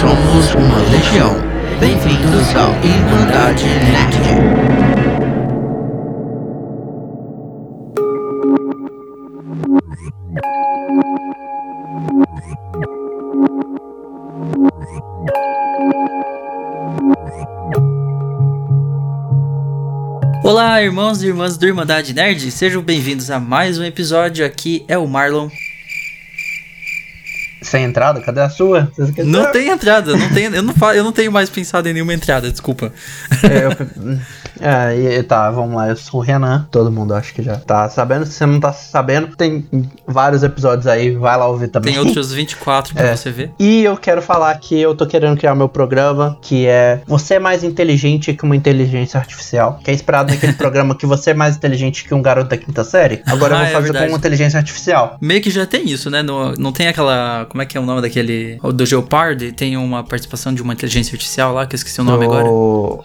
somos uma legião. Bem-vindos ao Irmandade Nerd. Olá, irmãos e irmãs do Irmandade Nerd, sejam bem-vindos a mais um episódio. Aqui é o Marlon. Sem entrada? Cadê a sua? Não tem entrada, não tem, eu, não fa, eu não tenho mais pensado em nenhuma entrada, desculpa. É, eu- é, tá, vamos lá. Eu sou o Renan. Todo mundo acho que já tá sabendo. Se você não tá sabendo, tem vários episódios aí. Vai lá ouvir também. Tem outros 24 pra É. você ver. E eu quero falar que eu tô querendo criar meu programa, que é Você é mais inteligente que uma inteligência artificial. Que é inspirado naquele programa que você é mais inteligente que um garoto da quinta série. Agora Ah, eu é vou fazer verdade. com uma inteligência artificial. Meio que já tem isso, né? No- não tem aquela. Como é que é o nome daquele. o Do Geopardy? Tem uma participação de uma inteligência artificial lá, que eu esqueci o nome agora.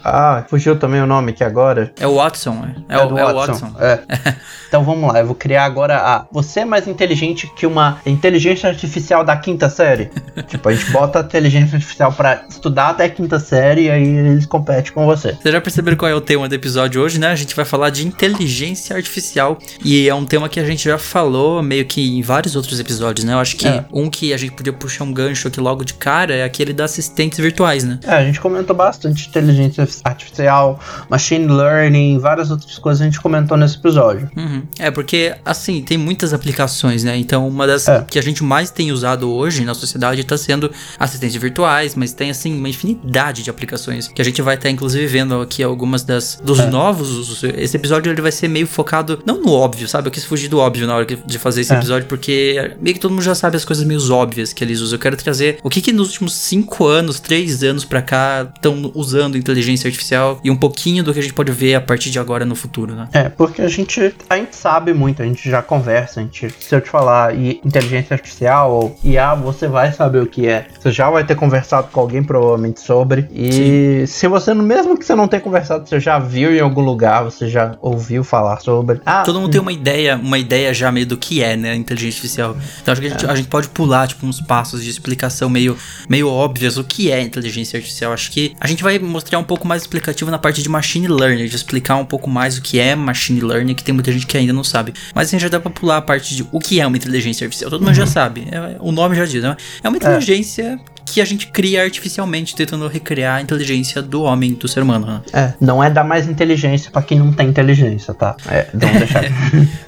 Ah, fugiu também o nome aqui agora. É o Watson, é. É, o, do é o Watson. É. então vamos lá, eu vou criar agora a. Você é mais inteligente que uma inteligência artificial da quinta série? tipo, a gente bota a inteligência artificial pra estudar até a quinta série e aí eles competem com você. Vocês já perceberam qual é o tema do episódio hoje, né? A gente vai falar de inteligência artificial. E é um tema que a gente já falou meio que em vários outros episódios, né? Eu acho que É. um que a gente podia puxar um gancho aqui logo de cara é aquele das assistentes virtuais, né? É, a gente comentou bastante inteligência artificial, machine learning, várias outras coisas a gente comentou nesse episódio. Uhum. É, porque, assim, tem muitas aplicações, né? Então, uma das É. que a gente mais tem usado hoje na sociedade tá sendo assistentes virtuais, mas tem, assim, uma infinidade de aplicações que a gente vai estar, inclusive, vendo aqui algumas das dos É. novos usos. Esse episódio ele vai ser meio focado, não no óbvio, sabe? Eu quis fugir do óbvio na hora de fazer esse É. episódio, porque meio que todo mundo já sabe as coisas meio óbvias que eles usam. Eu quero trazer o que que nos últimos cinco anos, três anos pra cá, estão usando inteligência artificial e um pouquinho do que a gente pode ver a partir de agora no futuro, né? É, porque a gente, a gente sabe muito, a gente já conversa, a gente, se eu te falar e inteligência artificial ou IA, você vai saber o que é. Você já vai ter conversado com alguém provavelmente sobre. E se você, mesmo que você não tenha conversado, você já viu em algum lugar, você já ouviu falar sobre. Ah, Todo mundo tem uma ideia, uma ideia já meio do que é, né, a inteligência artificial. Então acho que a gente, a gente pode pular, tipo, uns passos de explicação meio, meio óbvios o que é inteligência artificial. Acho que a gente vai mostrar um pouco mais explicativo na parte de machine learning, de explicar um pouco mais o que é machine learning, que tem muita gente que ainda não sabe. Mas assim, já dá pra pular a parte de o que é uma inteligência artificial. Todo mundo já sabe. É- o nome já diz, né? É uma inteligência que a gente cria artificialmente, tentando recriar a inteligência do homem, do ser humano, né? É, não é dar mais inteligência pra quem não tem inteligência, tá? É, vamos deixar.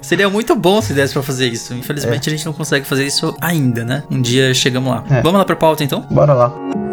Seria muito bom se desse pra fazer isso. Infelizmente a gente não consegue fazer isso ainda, né? Um dia chegamos lá. É. Vamos lá pra pauta então? Bora lá.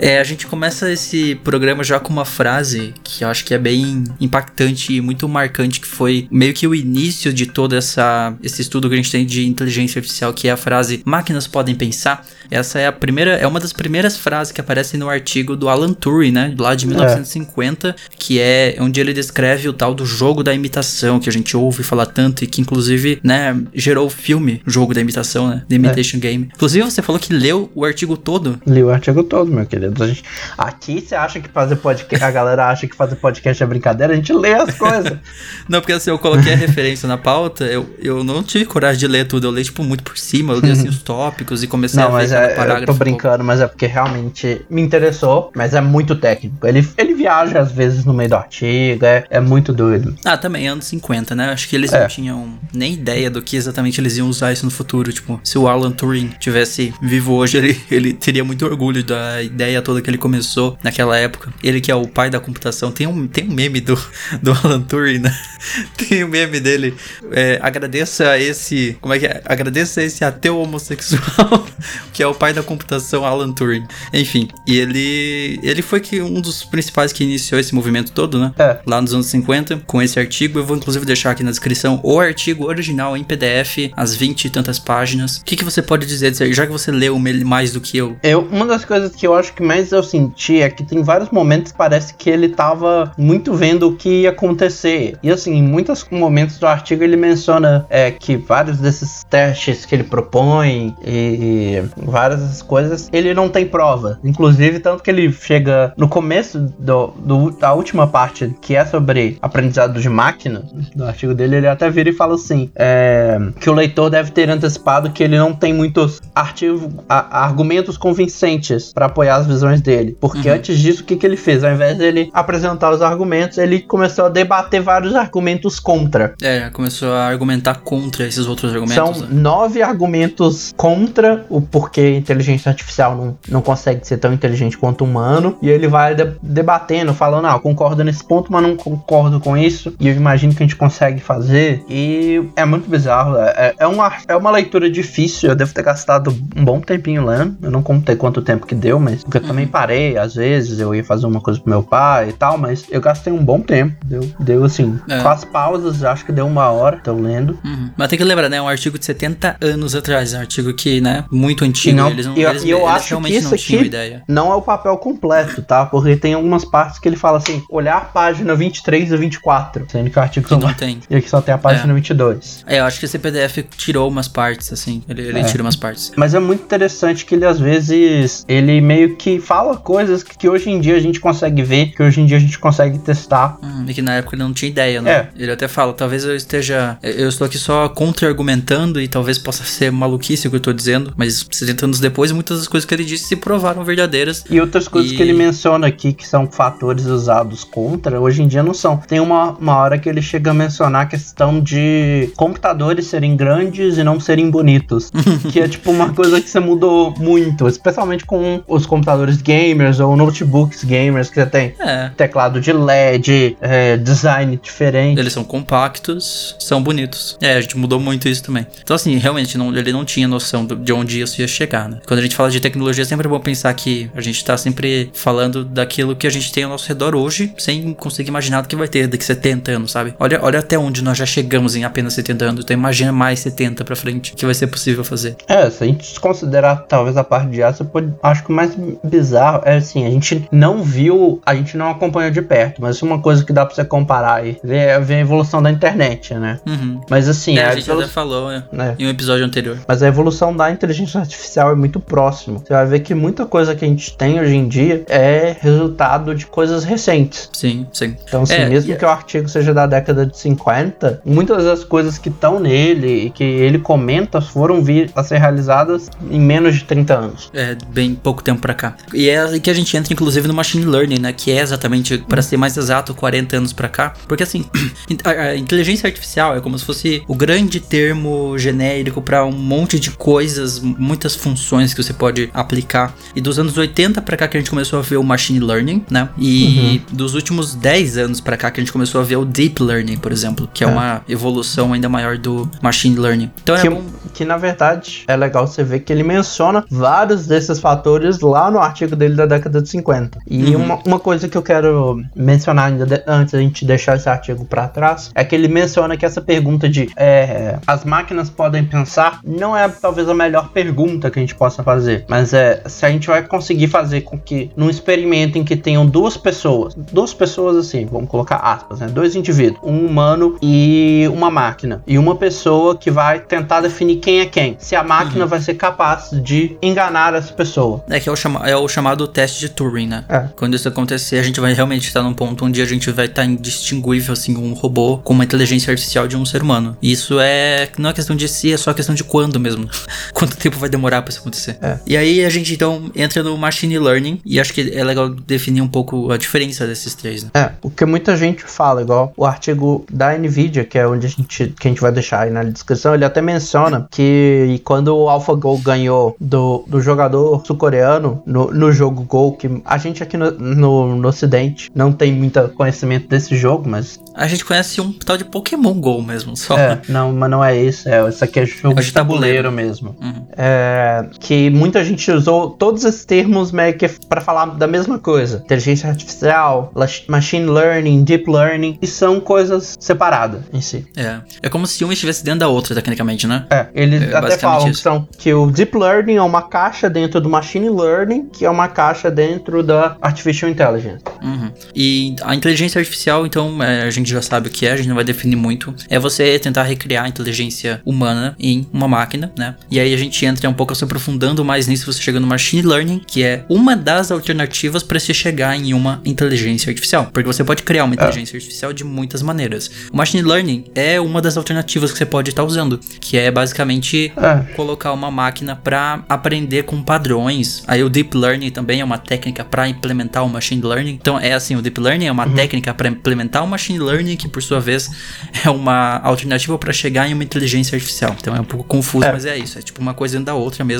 É, a gente começa esse programa já com uma frase que eu acho que é bem impactante e muito marcante, que foi meio que o início de todo essa, esse estudo que a gente tem de inteligência artificial, que é a frase máquinas podem pensar. Essa é a primeira, é uma das primeiras frases que aparecem no artigo do Alan Turing, né, lá de 1950, que é onde ele descreve o tal do jogo da imitação, que a gente ouve falar tanto e que inclusive, né, gerou o filme Jogo da Imitação, né, The Imitation Game. Inclusive você falou que leu o artigo todo. Li o artigo todo, meu querido. A gente, aqui você acha que fazer podcast. A galera acha que fazer podcast é brincadeira, a gente lê as coisas. Não, porque assim, eu coloquei a referência na pauta, eu, eu não tive coragem de ler tudo, eu li, tipo, muito por cima, eu li, assim, os tópicos e comecei Não, a ver é, eu parágrafo. tô brincando, mas é porque realmente me interessou, mas é muito técnico. Ele, ele viaja às vezes no meio do artigo, é, é muito doido. Ah, também, anos 50, né? Acho que eles É. não tinham nem ideia do que exatamente eles iam usar isso no futuro. Tipo, se o Alan Turing tivesse vivo hoje, ele, ele teria muito orgulho da ideia toda que ele começou naquela época. Ele que é o pai da computação. Tem um, tem um meme do, do Alan Turing, né? Tem um meme dele. É, agradeça a esse. Como é que é? Agradeça a esse ateu homossexual, que é o pai da computação, Alan Turing. Enfim, e ele. Ele foi que um dos principais que iniciou esse movimento todo, né? É. lá nos anos 50, com esse artigo. Eu vou inclusive deixar aqui na descrição o artigo original em PDF, as 20 e tantas páginas. O que, que você pode dizer disso aí, já que você leu mais do que eu? Eu, uma das coisas que eu acho que mais eu senti é que tem vários momentos que parece que ele tava muito vendo o que ia acontecer. E assim, em muitos momentos do artigo ele menciona é, que vários desses testes que ele propõe e várias coisas, ele não tem prova. Inclusive, tanto que ele chega no começo do, do, da última parte, que é sobre aprendizado de máquina, do artigo dele, ele até vira e fala assim: é, que o leitor deve ter antecipado que ele não tem muitos artigo, a, argumentos convincentes para apoiar as visões dele. Porque uhum. antes disso, o que, que ele fez? Ao invés dele apresentar os argumentos, ele começou a debater vários argumentos contra. É, começou a argumentar contra esses outros argumentos. São né? nove argumentos contra o porquê inteligência artificial não, não consegue ser tão inteligente quanto humano. E ele vai de debatendo, falando, ah, concordo nesse ponto, mas não concordo com isso. E eu imagino que a gente consegue fazer. E é muito bizarro. É, é, é uma, é uma leitura difícil. Eu devo ter gastado um bom tempinho lendo. Eu não contei quanto tempo que deu, mas porque eu também parei, às vezes, eu ia fazer uma coisa pro meu pai e tal, mas eu gastei um bom tempo. Deu, deu assim, é. com as pausas, acho que deu uma hora, tô lendo. Uhum. Mas tem que lembrar, né? É um artigo de 70 anos atrás, é um artigo que, né, muito antigo. Não, eles não, eu, eles, eu eles acho que isso aqui ideia. não é o papel completo, tá? Porque tem algumas partes que ele fala assim, olhar página 23 e 24, sendo que o artigo que não tem. E aqui só tem a página é. 22. É, eu acho que esse PDF tirou umas partes, assim, ele, ele é. tira umas partes. Mas é muito interessante que ele às vezes ele meio que fala coisas que, que, hoje em dia a gente consegue ver, que hoje em dia a gente consegue testar. Hum, e que na época ele não tinha ideia, né? É. Ele até fala, talvez eu esteja. Eu estou aqui só contra-argumentando e talvez possa ser maluquice o que eu estou dizendo, mas 70 anos depois, muitas das coisas que ele disse se provaram verdadeiras. E outras coisas e... que ele menciona aqui que são fatores usados contra, hoje em dia não são. Tem uma, uma hora que ele chega a mencionar a questão de computadores serem grandes e não serem bonitos. que é tipo uma coisa que você mudou muito, especialmente com os computadores gamers ou notebooks gamers que você tem é. teclado de LED, é, design diferente. Eles são compactos, são bonitos. É, a gente mudou muito isso também. Então, assim, realmente, não, ele não tinha noção de onde isso ia chegar, né? Quando a gente fala de tecnologia, é sempre bom pensar que a gente tá sempre falando daquilo que a gente tem ao nosso redor hoje, sem conseguir imaginar o que vai ter daqui 70 anos, sabe? Olha, olha até onde nós já chegamos em apenas 70 anos. Então, imagina mais 70 pra frente que vai ser possível fazer. É, se a gente considerar talvez a parte de aço, pode, acho que o mais bizarro é assim, a gente não viu, a gente não acompanhou de perto, mas uma coisa que dá pra você comparar e ver, ver a evolução da internet, né? Uhum. Mas assim, é, a, a gente evolu... até falou é, né? em um episódio anterior. Mas a evolução da inteligência artificial é muito próxima. Você vai ver que muita coisa que a gente tem hoje em dia é resultado de coisas recentes. Sim, sim. Então, assim, é, mesmo que o artigo seja da década de 50, muitas das coisas que estão nele e que ele comenta foram vir a ser realizadas em menos de 30 anos. É, bem pouco tempo para cá. E é aí que a gente entra, inclusive, no machine learning, né? Que é exatamente, para ser mais exato, 40 anos para cá. Porque assim, a, inteligência artificial é como se fosse o grande termo genérico para um monte de coisas, muitas funções que você pode aplicar. E dos anos 80 para cá que a gente começou a ver o machine learning, né? E uhum. dos últimos 10 anos para cá que a gente começou a ver o deep learning, por exemplo, que é, é uma evolução ainda maior do machine learning. Então é que, é bom... que na verdade é legal você ver que ele menciona vários desses fatores lá no artigo dele da década de 50. E uhum. uma, uma coisa que eu quero mencionar ainda de, antes da gente deixar esse artigo para trás é que ele menciona que essa pergunta de é, as máquinas podem pensar não é talvez a melhor pergunta que a gente possa fazer, mas é se a gente vai conseguir fazer com que num experimento em que tenham duas pessoas, duas pessoas assim, vamos colocar aspas, né, dois indivíduos, um humano e uma máquina, e uma pessoa que vai tentar definir quem é quem, se a máquina uhum. vai ser capaz de enganar essa pessoa. É que é o, chama é o chamado teste de Turing, né? É. Quando isso acontecer, a gente vai realmente estar num ponto onde a gente vai estar indistinguível, assim, um robô com uma inteligência artificial de um ser humano. Isso é. Não é questão de si, é só questão de quando mesmo. Quanto tempo vai demorar para isso acontecer. É. E aí a gente então entra no machine learning e acho que é legal definir um pouco a diferença desses três, né? É, o que muita gente fala, igual o artigo da Nvidia, que é onde a gente, que a gente vai deixar aí na descrição, ele até menciona que quando o AlphaGo ganhou do, do jogador sul-coreano no, no jogo Go, que a gente aqui no, no, no ocidente não tem muito conhecimento desse jogo, mas... A gente conhece um tal de Pokémon Go mesmo, só. É, não, mas não é isso, é, isso aqui é jogo é de tabuleiro, tabuleiro mesmo. Uhum. É, que muita gente usou todos esses termos meio que para falar da mesma coisa. Inteligência artificial, machine learning, deep learning, e são coisas separadas em si. É, é como se uma estivesse dentro da outra, tecnicamente, né? É, eles é, até falam que, são, que o deep learning é uma caixa dentro do machine learning que é uma caixa dentro da Artificial Intelligence. Uhum. E a inteligência artificial, então, é, a gente já sabe o que é, a gente não vai definir muito. É você tentar recriar a inteligência humana em uma máquina, né? E aí a gente entra um pouco se aprofundando mais nisso, você chega no machine learning, que é uma das alternativas para se chegar em uma inteligência artificial. Porque você pode criar uma inteligência é. artificial de muitas maneiras. O machine learning é uma das alternativas que você pode estar usando, que é basicamente é. colocar uma máquina para aprender com padrões. Aí o deep learning também é uma técnica para implementar o machine learning. Então é assim, o deep learning é uma uhum. técnica para implementar o machine learning que por sua vez é uma alternativa para chegar em uma inteligência artificial. Então é um pouco confuso, é. mas é isso, é tipo uma coisa dentro da outra mesmo.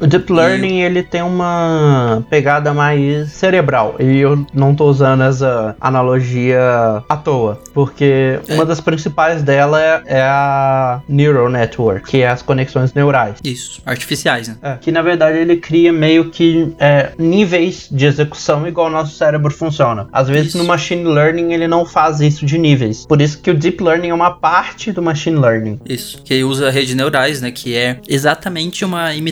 O deep learning e... ele tem uma pegada mais cerebral. E eu não tô usando essa analogia à toa, porque é. uma das principais dela é, é a neural network, que é as conexões neurais. Isso, artificiais, né? É, que na verdade ele cria meio que é, níveis de execução igual o nosso cérebro funciona. Às vezes isso. no machine learning ele não faz isso de níveis. Por isso que o deep learning é uma parte do machine learning. Isso, que usa redes neurais, né, que é exatamente uma imitação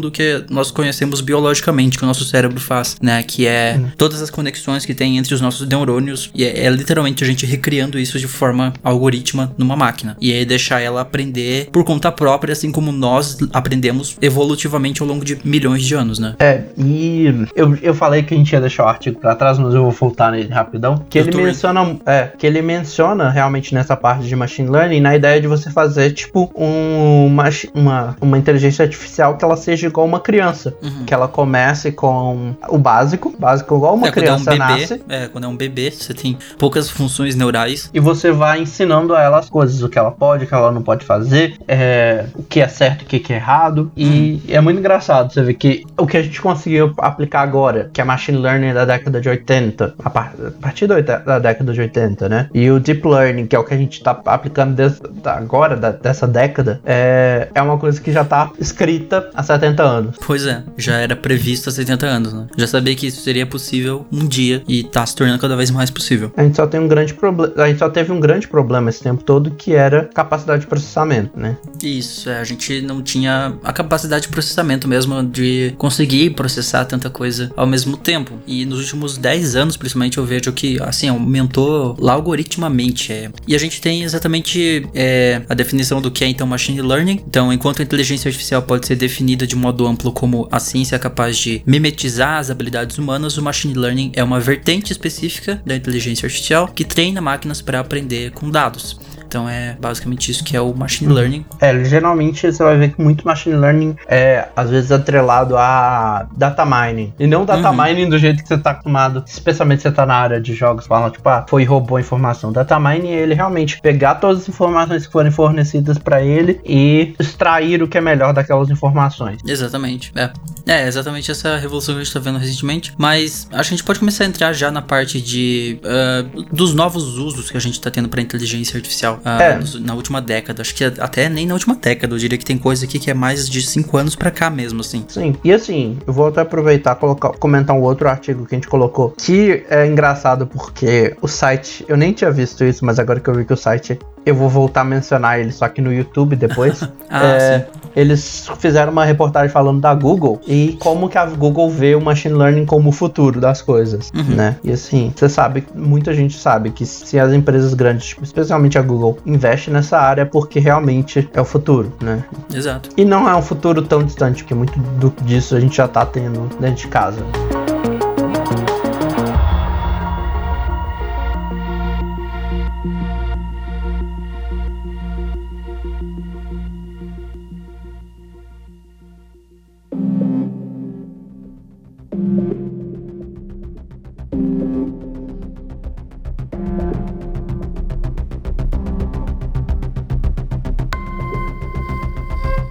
do que nós conhecemos biologicamente que o nosso cérebro faz, né, que é hum. todas as conexões que tem entre os nossos neurônios e é, é literalmente a gente recriando isso de forma algorítmica numa máquina. E aí deixar ela aprender por conta própria, assim como nós aprendemos evolutivamente ao longo de milhões de anos, né? É, e eu, eu falei que a gente ia deixar o artigo para trás, mas eu vou voltar nele rapidão. Que ele menciona, é, que ele menciona realmente nessa parte de machine learning na ideia de você fazer tipo um, uma, uma, uma inteligência artificial que ela seja igual uma criança, uhum. que ela comece com o básico, básico igual uma é, criança é um bebê, nasce. É, quando é um bebê, você tem poucas funções neurais e você vai ensinando a ela as coisas, o que ela pode, o que ela não pode fazer, é, o que é certo, o que é errado. E uhum. é muito engraçado você ver que o que a gente conseguiu aplicar agora, que é machine learning da década de 80, a partir da década de 80, né? E o deep learning, que é o que a gente está aplicando desde agora, da, dessa década, é, é uma coisa que já está escrita há 70 anos. Pois é, já era previsto há 70 anos, né? Já sabia que isso seria possível um dia e está se tornando cada vez mais possível. A gente só tem um grande problema, a gente só teve um grande problema esse tempo todo que era capacidade de processamento, né? Isso, é, a gente não tinha a capacidade de processamento mesmo de conseguir processar tanta coisa ao mesmo tempo. E nos últimos 10 anos, principalmente, eu vejo que assim aumentou algoritmamente. É. E a gente tem exatamente é, a definição do que é então machine learning. Então, enquanto a inteligência artificial pode ser definida de modo amplo como a ciência capaz de mimetizar as habilidades humanas, o machine learning é uma vertente específica da inteligência artificial que treina máquinas para aprender com dados. Então é basicamente isso que é o machine learning. É, geralmente você vai ver que muito machine learning é às vezes atrelado a data mining. E não data uhum. mining do jeito que você tá acostumado, especialmente se você tá na área de jogos, falam tipo, ah, foi roubou informação. Data mining é ele realmente pegar todas as informações que forem fornecidas para ele e extrair o que é melhor daquelas informações. Exatamente. É. É, exatamente essa revolução que a gente tá vendo recentemente. Mas acho que a gente pode começar a entrar já na parte de uh, dos novos usos que a gente tá tendo para inteligência artificial uh, é. na última década. Acho que até nem na última década, eu diria que tem coisa aqui que é mais de 5 anos para cá mesmo, assim. Sim, e assim, eu vou até aproveitar e colocar, comentar um outro artigo que a gente colocou, que é engraçado porque o site, eu nem tinha visto isso, mas agora que eu vi que o site eu vou voltar a mencionar ele só que no YouTube depois. ah, é, eles fizeram uma reportagem falando da Google e como que a Google vê o machine learning como o futuro das coisas, uhum. né? E assim, você sabe, muita gente sabe que se as empresas grandes, tipo, especialmente a Google, investem nessa área é porque realmente é o futuro, né? Exato. E não é um futuro tão distante, porque muito do, disso a gente já tá tendo dentro de casa.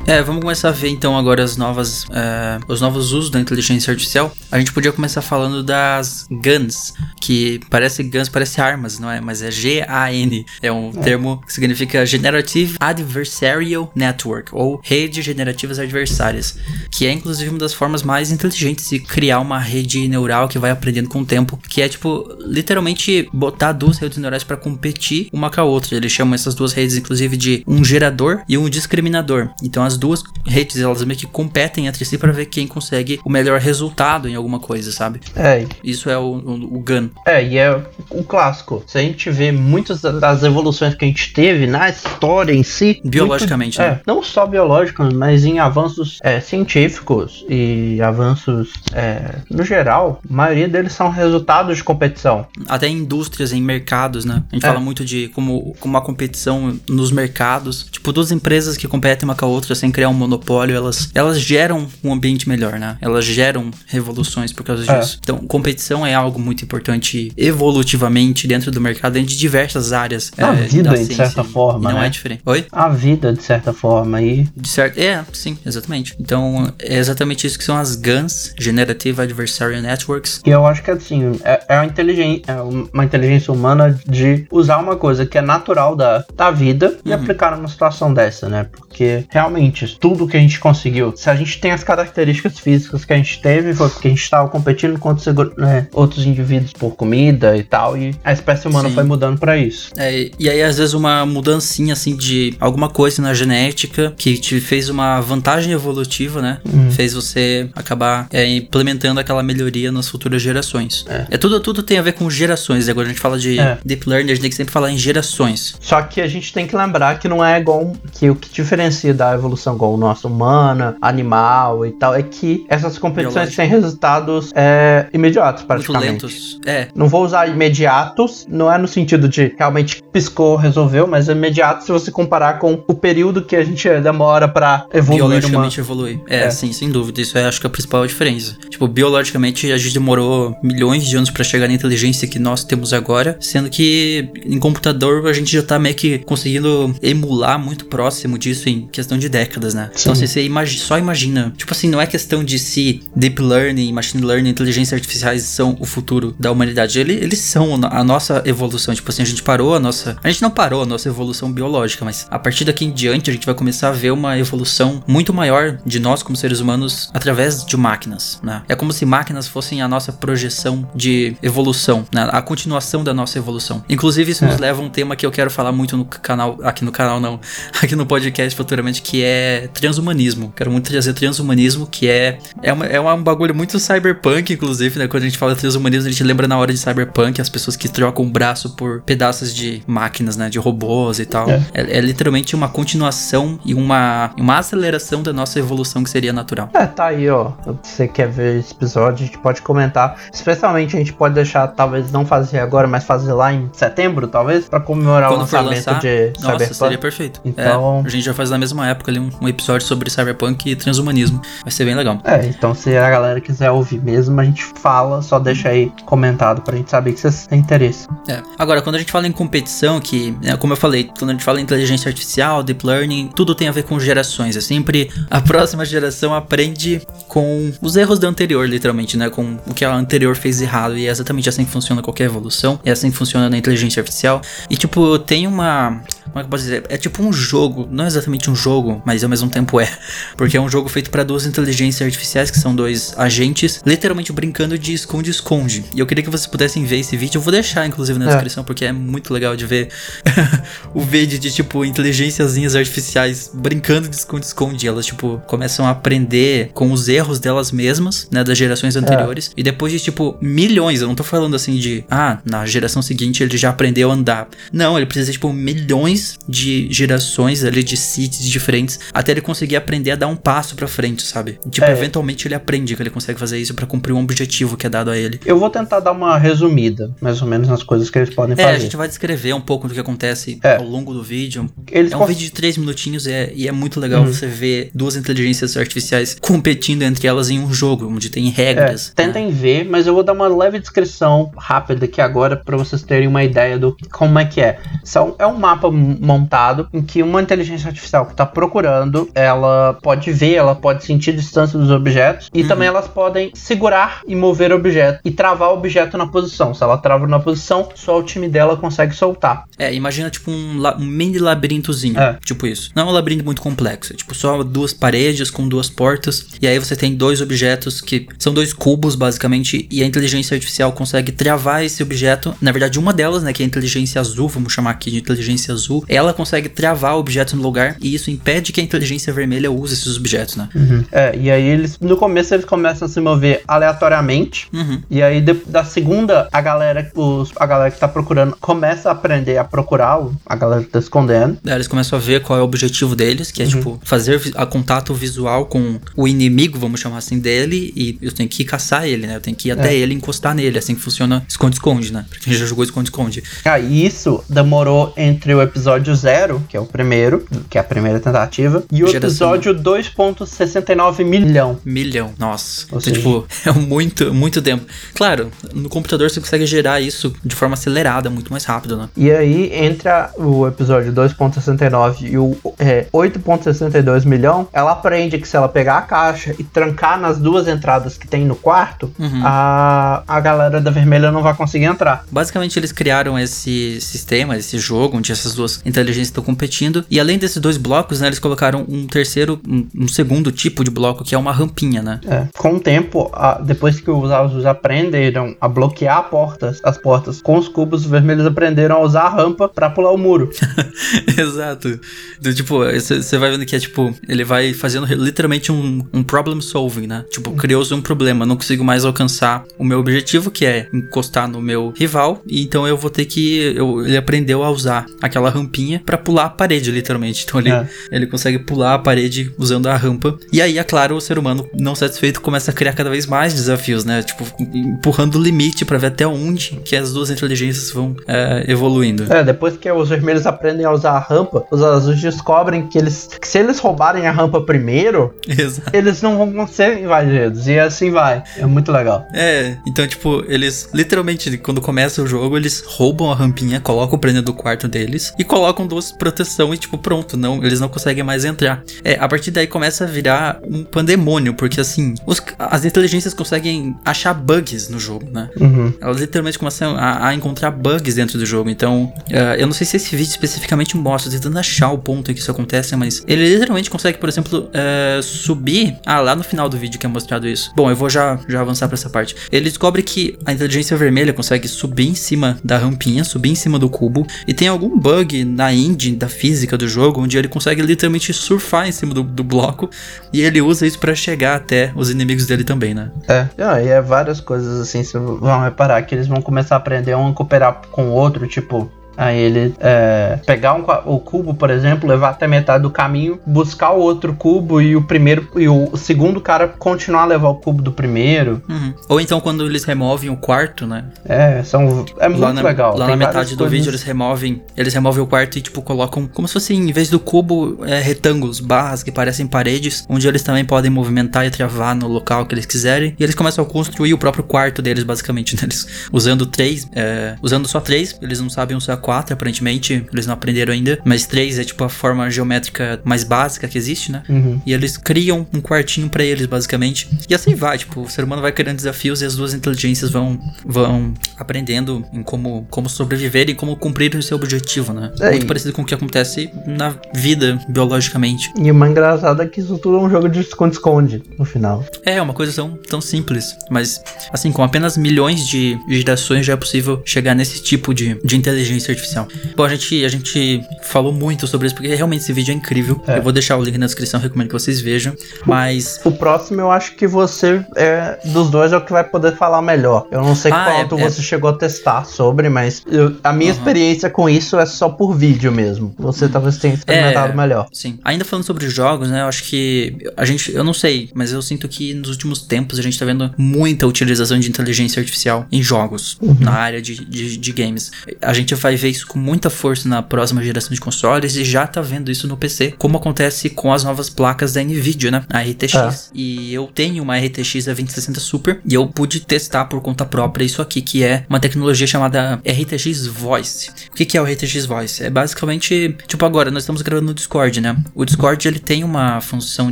É, vamos começar a ver então agora as novas, uh, os novos usos da inteligência artificial. A gente podia começar falando das GANs, que parece GANs, parece armas, não é? Mas é G-A-N. É um é. termo que significa Generative Adversarial Network, ou Rede Generativas Adversárias, que é inclusive uma das formas mais inteligentes de criar uma rede neural que vai aprendendo com o tempo, que é tipo, literalmente botar duas redes neurais para competir uma com a outra. Eles chamam essas duas redes, inclusive, de um gerador e um discriminador. Então as as duas redes, elas meio que competem entre si para ver quem consegue o melhor resultado em alguma coisa, sabe? É, Isso é o, o, o GAN. É, e é o clássico. Se a gente vê muitas das evoluções que a gente teve na história em si. Biologicamente, muito, né? É, não só biológicos, mas em avanços é, científicos e avanços é, no geral, a maioria deles são resultados de competição. Até em indústrias, em mercados, né? A gente É. fala muito de como, como a competição nos mercados. Tipo, duas empresas que competem uma com a outra sem criar um monopólio, elas, elas geram um ambiente melhor, né? Elas geram revoluções por causa É. disso. Então, competição é algo muito importante evolutivamente dentro do mercado, dentro de diversas áreas. Na é, vida, da de ciência. certa forma, E não né? é diferente. Oi? A vida, de certa forma, e De certo. É, sim, exatamente. Então, é exatamente isso que são as GANs, Generative Adversarial Networks. E eu acho que assim, é, é uma, inteligência, é uma inteligência humana de usar uma coisa que é natural da, da vida e Uhum. aplicar numa situação dessa, né? Porque realmente, tudo que a gente conseguiu, se a gente tem as características físicas que a gente teve, foi porque a gente estava competindo contra né, outros indivíduos por comida e tal, e a espécie humana Sim. foi mudando pra isso. É, e aí, às vezes, uma mudancinha, assim, de alguma coisa na genética que te fez uma vantagem evolutiva, né? Uhum. Fez você acabar é, implementando aquela melhoria nas futuras gerações. É. tudo, tudo tem a ver com gerações. Agora a gente fala de É. deep learning, a gente tem que sempre falar em gerações. Só que a gente tem que lembrar que não é igual que o que diferencia da evolução igual nossa humana, animal e tal, é que essas competições Biológico. têm resultados é, imediatos, Muito praticamente. lentos. É, Não vou usar imediatos, não é no sentido de realmente piscou, resolveu, mas é imediato se você comparar com o período que a gente demora pra evoluir uma. biologicamente evolui. É, É. sim, sem dúvida. Isso é, acho que é a principal diferença. Tipo, biologicamente a gente demorou milhões de anos pra chegar na inteligência que nós temos agora, sendo que em computador a gente já tá meio que conseguindo emular muito próximo disso em questão de décadas, né? Sim. Então, assim, você imagi- só imagina. Tipo assim, não é questão de se deep learning, machine learning, inteligência artificiais são o futuro da humanidade. Ele- eles são a nossa evolução. Tipo assim, a gente parou a nossa. A gente não parou a nossa evolução biológica, mas a partir daqui em diante a gente vai começar a ver uma evolução muito maior de nós como seres humanos através de máquinas, né? É como se máquinas fossem a nossa projeção de evolução, né? A continuação da nossa evolução. Inclusive, isso É. nos leva a um tema que eu quero falar muito no canal, aqui no canal não, aqui no podcast futuramente, que é transhumanismo. Quero muito trazer transhumanismo, que é, é, uma- é um bagulho muito cyberpunk, inclusive, né? Quando a gente fala transhumanismo, a gente lembra na hora de cyberpunk as pessoas que trocam o braço por pedaços de máquinas, né? De robôs e tal. É. É, é literalmente uma continuação e uma, uma aceleração da nossa evolução que seria natural. É, tá aí, ó. Se você quer ver esse episódio, a gente pode comentar. Especialmente a gente pode deixar, talvez não fazer agora, mas fazer lá em setembro, talvez, pra comemorar o Quando for lançamento lançar, de Nossa, Cyberpunk. seria perfeito. Então- É, a gente já faz na mesma época ali um, um episódio sobre cyberpunk e transhumanismo. Vai ser bem legal. É, então se a galera quiser ouvir mesmo, a gente fala, só deixa aí comentado pra gente saber que vocês têm interesse. É. Agora, quando a gente fala em competição, que, é, como eu falei, quando a gente fala em inteligência artificial, deep learning, tudo tem a ver com gerações. É sempre a próxima geração aprende com os erros da anterior, literalmente, né? Com o que a anterior fez errado. E é exatamente assim que funciona qualquer evolução. É assim que funciona na inteligência artificial. E, tipo, tem uma. Como é que eu posso dizer? É tipo um jogo, não é exatamente um jogo, mas ao mesmo tempo é. Porque é um jogo feito para duas inteligências artificiais, que são dois agentes, literalmente brincando de esconde-esconde. E eu queria que vocês pudessem ver esse vídeo. Eu vou deixar, inclusive, na É. descrição, porque é muito legal de ver o vídeo de, tipo, inteligênciazinhas artificiais brincando de esconde-esconde. Elas, tipo, começam a aprender com os erros delas mesmas, né, das gerações anteriores. E depois de, tipo, milhões, eu não tô falando assim de, ah, na geração seguinte ele já aprendeu a andar. Não, ele precisa, tipo, milhões de gerações ali de cities diferentes até ele conseguir aprender a dar um passo pra frente, sabe? Tipo, É. eventualmente ele aprende que ele consegue fazer isso pra cumprir um objetivo que é dado a ele. Eu vou tentar dar uma resumida, mais ou menos, nas coisas que eles podem É, fazer. a gente vai descrever um pouco do que acontece É. ao longo do vídeo. Eles É um cons- vídeo de três minutinhos e é, e é muito legal Uhum. você ver duas inteligências artificiais competindo entre elas em um jogo, onde tem É, regras. né? tentem ver, mas eu vou dar uma leve descrição rápida aqui agora pra vocês terem uma ideia do como é que é. São, é um mapa montado em que uma inteligência artificial que tá procurando, ela pode ver, ela pode sentir a distância dos objetos e Uhum. também elas podem segurar e mover o objeto e travar o objeto na posição. Se ela trava na posição, só o time dela consegue soltar. É, imagina tipo um, la- um mini labirintozinho. É. Tipo isso. Não é um labirinto muito complexo. É tipo só duas paredes com duas portas. E aí você tem dois objetos que são dois cubos, basicamente. E a inteligência artificial consegue travar esse objeto. Na verdade, uma delas, né? Que é a inteligência azul, vamos chamar aqui de inteligência azul. Ela consegue travar objetos no lugar e isso impede que a inteligência vermelha use esses objetos, né? Uhum. É, e aí eles, no começo eles começam a se mover aleatoriamente, Uhum. e aí de- da segunda, a galera, os, a galera que tá procurando começa a aprender a procurar o- a galera que tá escondendo. Daí eles começam a ver qual é o objetivo deles, que é, tipo, fazer a contato visual com o inimigo, vamos chamar assim, dele, e eu tenho que caçar ele, né? Eu tenho que ir até É. ele e encostar nele, assim que funciona esconde-esconde, né? Pra quem já jogou esconde-esconde. Ah, e isso demorou entre o episódio 0, que é o primeiro, que é a primeira tentativa, e o episódio 2.69 milhão. Milhão, nossa. Ou Então, seja- tipo, é muito, muito tempo. Claro, no computador você consegue gerar isso de forma acelerada, muito mais rápido, né? E aí, entre a- o episódio 2.69 e o é, 8.62 milhão, ela aprende que se ela pegar a caixa e trancar nas duas entradas que tem no quarto, Uhum. a, a galera da vermelha não vai conseguir entrar. Basicamente, eles criaram esse sistema, esse jogo, onde essas duas inteligências estão competindo. E além desses dois blocos, né, eles colocaram um terceiro, um, um segundo tipo de bloco, que é uma rampinha, né? É, com o tempo, a- depois que os azuis aprenderam a bloquear portas, as portas com os cubos, os vermelhos aprenderam a usar a rampa pra pular o muro. Exato. Do, tipo, você vai vendo que é tipo, ele vai fazendo literalmente um, um problem solving, né? Tipo, criou-se um problema, não consigo mais alcançar o meu objetivo, que é encostar no meu rival, e então eu vou ter que. Eu, ele aprendeu a usar aquela rampinha pra pular a parede, literalmente. Então ele, É. ele consegue pular a parede usando a rampa. E aí, é claro, o ser humano não satisfeito começa a criar cada vez mais desafios, né? Tipo, empurrando o limite pra ver até onde que as duas inteligências vão é, evoluindo. É, depois que os vermelhos aprendem a usar a rampa, os azuis descobrem que eles que se eles roubarem a rampa primeiro, Exato. eles não vão ser invadidos. E assim vai. É muito legal. É, então, tipo, eles literalmente, quando começa o jogo, eles roubam a rampinha, colocam o prêmio do quarto deles e colocam duas proteção e, tipo, pronto, não, eles não conseguem mais entrar. É, a partir daí começa a virar um pandemônio, porque assim, os- as inteligências conseguem achar bugs no jogo, né? Uhum. Elas literalmente começam a, a encontrar bugs dentro do jogo. Então, eh, eu não sei se esse vídeo especificamente mostra, tentando achar o ponto em que isso acontece, mas ele literalmente consegue, por exemplo, eh, subir. Ah, lá no final do vídeo que é mostrado isso. Bom, eu vou já, já avançar pra essa parte. Ele descobre que a inteligência vermelha consegue subir em cima da rampinha, subir em cima do cubo, e tem algum bug na engine da física do jogo, onde ele consegue literalmente surfar em cima do, do bloco, e ele usa isso pra chegar até os inimigos dele também, né? É, não, e é várias coisas assim, vocês vão reparar que eles vão começar a aprender um a cooperar com o outro, tipo. Aí ele é, pegar um o cubo, por exemplo, levar até metade do caminho, buscar o outro cubo e o primeiro e o segundo cara continuar a levar o cubo do primeiro. Uhum. Ou então quando eles removem o quarto, né? É, são, é muito na, legal. Lá Tem na metade do coisas- vídeo eles removem, eles removem o quarto e tipo colocam como se fosse em vez do cubo é, retângulos, barras que parecem paredes, onde eles também podem movimentar e travar no local que eles quiserem. E eles começam a construir o próprio quarto deles basicamente, né? Eles usando três, é, usando só três, eles não sabem usar quatro aparentemente, eles não aprenderam ainda, mas três é tipo a forma geométrica mais básica que existe, né? Uhum. E eles criam um quartinho pra eles, basicamente. E assim vai, tipo, o ser humano vai criando desafios e as duas inteligências vão, vão aprendendo em como, como sobreviver e como cumprir o seu objetivo, né? É, Muito e- parecido com o que acontece na vida, biologicamente. E o mais engraçado é que isso tudo é um jogo de esconde-esconde no final. É, uma coisa tão, tão simples. Mas, assim, com apenas milhões de gerações já é possível chegar nesse tipo de, de inteligência artificial. Bom, a gente, a gente falou muito sobre isso, porque realmente esse vídeo é incrível. É. Eu vou deixar o link na descrição, recomendo que vocês vejam. Mas O próximo eu acho que você é dos dois é o que vai poder falar melhor. Eu não sei Ah, quanto é- é- você chegou a testar sobre, mas eu- a minha Aham. experiência com isso é só por vídeo mesmo. Você talvez tenha experimentado É. melhor. Sim. Ainda falando sobre jogos, né? Eu acho que a gente, eu não sei, mas eu sinto que nos últimos tempos a gente tá vendo muita utilização de inteligência artificial em jogos, na área de, de, de games. A gente vai ver isso com muita força na próxima geração de consoles e já tá vendo isso no PC, como acontece com as novas placas da Nvidia, né? A RTX. E eu tenho uma RTX 2060 Super e eu pude testar por conta própria isso aqui, que é uma tecnologia chamada RTX Voice. O que, que é o RTX Voice? É basicamente, tipo agora, nós estamos gravando no Discord, né? O Discord ele tem uma função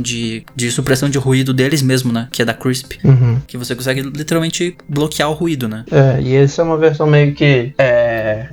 de, de supressão de ruído deles mesmo, né? Que é da Crisp. Uhum. Que você consegue literalmente bloquear o ruído, né? É, e essa é uma versão meio que é,